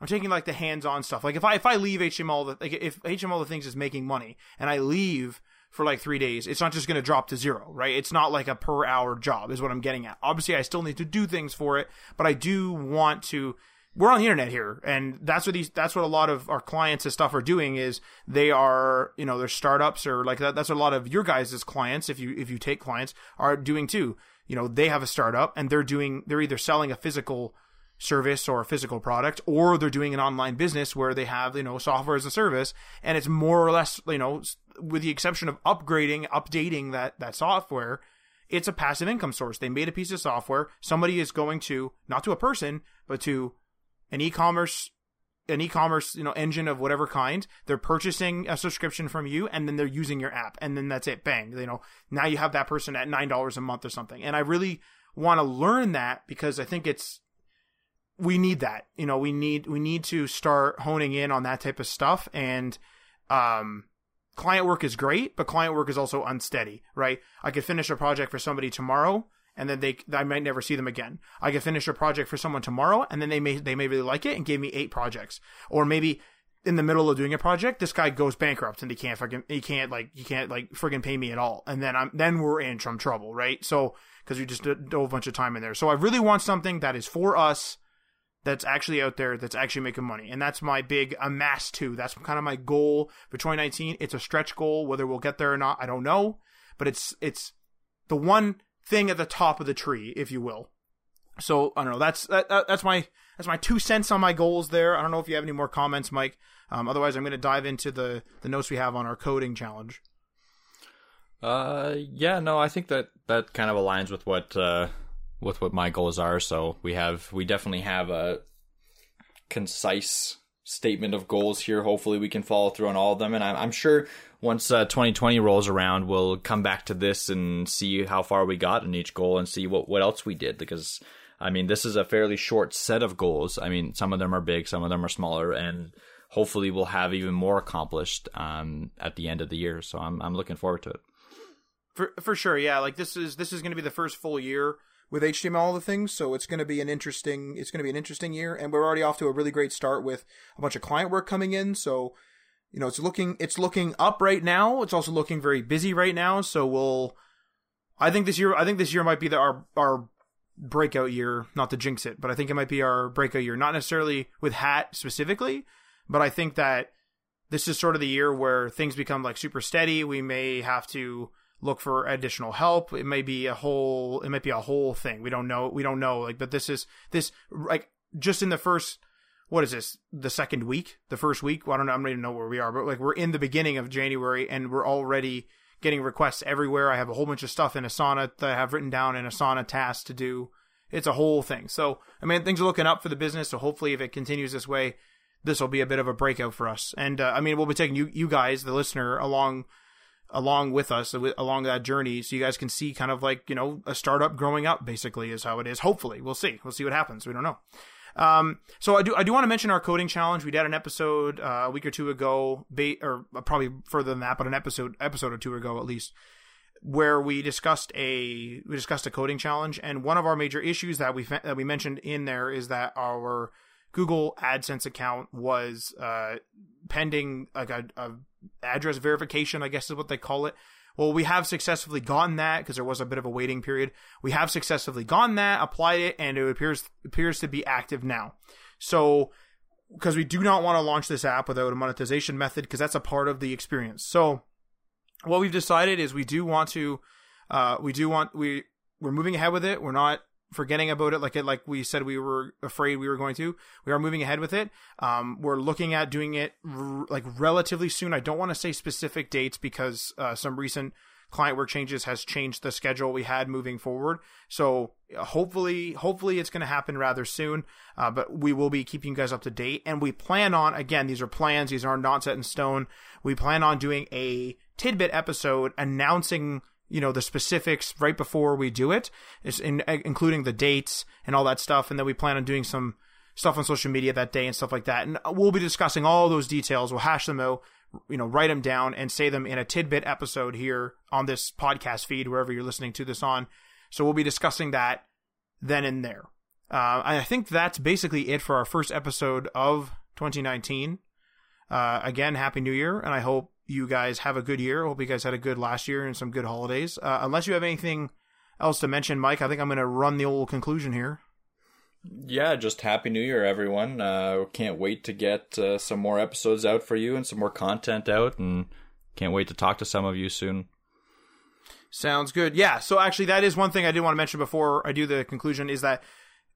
I'm taking like the hands-on stuff. Like if I if I leave HTML, like if HTML the things is making money and I leave for like three days, it's not just going to drop to zero, right? It's not like a per hour job, is what I'm getting at. Obviously, I still need to do things for it, but I do want to we're on the internet here and that's what these that's what a lot of our clients and stuff are doing is they are you know they're startups or like that that's what a lot of your guys' clients if you if you take clients are doing too you know they have a startup and they're doing they're either selling a physical service or a physical product or they're doing an online business where they have you know software as a service and it's more or less you know with the exception of upgrading updating that that software it's a passive income source. They made a piece of software. Somebody is going to not to a person but to an e-commerce an e-commerce you know engine of whatever kind. They're purchasing a subscription from you and then they're using your app and then that's it. Bang. You know now you have that person at nine dollars a month or something. And i really want to learn that because i think it's we need that. You know we need we need to start honing in on that type of stuff. And um client work is great but client work is also unsteady right i could finish a project for somebody tomorrow and then they I might never see them again. I could finish a project for someone tomorrow, and then they may they may really like it and give me eight projects, or maybe in the middle of doing a project, this guy goes bankrupt and he can't fucking he can't like he can't like friggin' pay me at all, and then I'm then we're in some trouble, right? So because we just did a bunch of time in there, so I really want something that is for us. That's actually out there, that's actually making money. And that's my big amass too. That's kind of my goal for 2019. It's a stretch goal. Whether we'll get there or not, I don't know. But it's, it's the one thing at the top of the tree, if you will. So I don't know. That's that, that's my that's my two cents on my goals there. I don't know if you have any more comments, Mike. Um, otherwise, I'm going to dive into the the notes we have on our coding challenge. Uh, yeah, no, I think that that kind of aligns with what uh with what my goals are. So we have we definitely have a concise statement of goals here. Hopefully, we can follow through on all of them, and I'm, I'm sure once uh, 2020 rolls around, we'll come back to this and see how far we got in each goal and see what, what else we did. Because, I mean, this is a fairly short set of goals. I mean, some of them are big, some of them are smaller, and hopefully we'll have even more accomplished um, at the end of the year. So I'm, I'm looking forward to it. For, for sure, yeah. Like this is this is going to be the first full year with HTML all the things, so it's going to be an interesting it's going to be an interesting year, and we're already off to a really great start with a bunch of client work coming in. So you know, it's looking it's looking up right now. It's also looking very busy right now. So we'll, I think this year, I think this year might be the, our our breakout year. Not to jinx it, but I think it might be our breakout year. Not necessarily with Hat specifically, but I think that this is sort of the year where things become like super steady. We may have to look for additional help. It may be a whole, it might be a whole thing. We don't know. We don't know. Like, but this is this like just in the first what is this the second week the first week well, i don't know i don't even know where we are but like we're in the beginning of january and we're already getting requests everywhere i have a whole bunch of stuff in asana that i have written down in asana tasks to do it's a whole thing so i mean things are looking up for the business so hopefully if it continues this way this will be a bit of a breakout for us and uh, i mean we'll be taking you you guys the listener along along with us along that journey so you guys can see kind of like you know a startup growing up basically is how it is hopefully we'll see we'll see what happens we don't know um, so I do I do want to mention our coding challenge. We did an episode uh, a week or two ago, or probably further than that, but an episode episode or two ago at least, where we discussed a we discussed a coding challenge. And one of our major issues that we that we mentioned in there is that our Google AdSense account was uh, pending like a, a address verification, I guess is what they call it, well, we have successfully gotten that because there was a bit of a waiting period. We have successfully gotten that, applied it, and it appears appears to be active now. So, because we do not want to launch this app without a monetization method, because that's a part of the experience. So, what we've decided is we do want to, uh, we do want we we're moving ahead with it. We're not forgetting about it like it like we said we were afraid we were going to we are moving ahead with it. Um, we're looking at doing it r- like relatively soon. I don't want to say specific dates because uh, some recent client work changes has changed the schedule we had moving forward. So hopefully hopefully it's going to happen rather soon uh, but we will be keeping you guys up to date. And we plan on again these are plans these are not set in stone. We plan on doing a tidbit episode announcing you know the specifics right before we do it, in, including the dates and all that stuff, and then we plan on doing some stuff on social media that day and stuff like that. And we'll be discussing all those details. We'll hash them out, you know, write them down and say them in a tidbit episode here on this podcast feed, wherever you're listening to this on. So we'll be discussing that then and there. Uh, I think that's basically it for our first episode of 2019. Uh, again, Happy New Year, and I hope you guys have a good year. Hope you guys had a good last year and some good holidays. Uh, unless you have anything else to mention, Mike, I think I'm going to run the old conclusion here. yeah, just happy new year, everyone. Uh, can't wait to get uh, some more episodes out for you and some more content out, and can't wait to talk to some of you soon. Sounds good. Yeah. So actually, that is one thing I did want to mention before I do the conclusion is that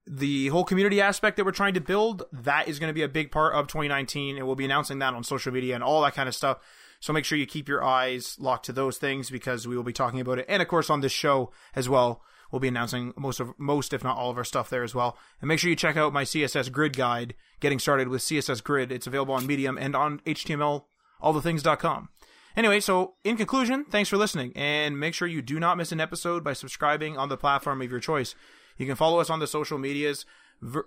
the whole community aspect that we're trying to build that is going to be a big part of 2019, and we'll be announcing that on social media and all that kind of stuff. So make sure you keep your eyes locked to those things because we will be talking about it, and of course on this show as well. We'll be announcing most of most, if not all, of our stuff there as well. And make sure you check out my CSS Grid guide, getting started with CSS Grid. It's available on Medium and on HTML, allthethings.com. Anyway, so in conclusion, thanks for listening, and make sure you do not miss an episode by subscribing on the platform of your choice. You can follow us on the social medias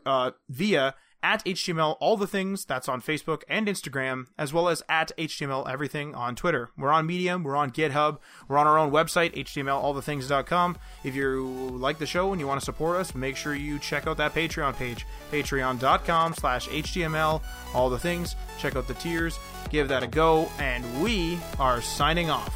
uh, via at HTML All the Things, that's on Facebook and Instagram, as well as at HTML Everything on Twitter. We're on Medium, we're on GitHub, we're on our own website, HTMLAllTheThings.com. If you like the show and you want to support us, make sure you check out that Patreon page, patreon.com slash HTML All the Things. Check out the tiers, give that a go, and we are signing off.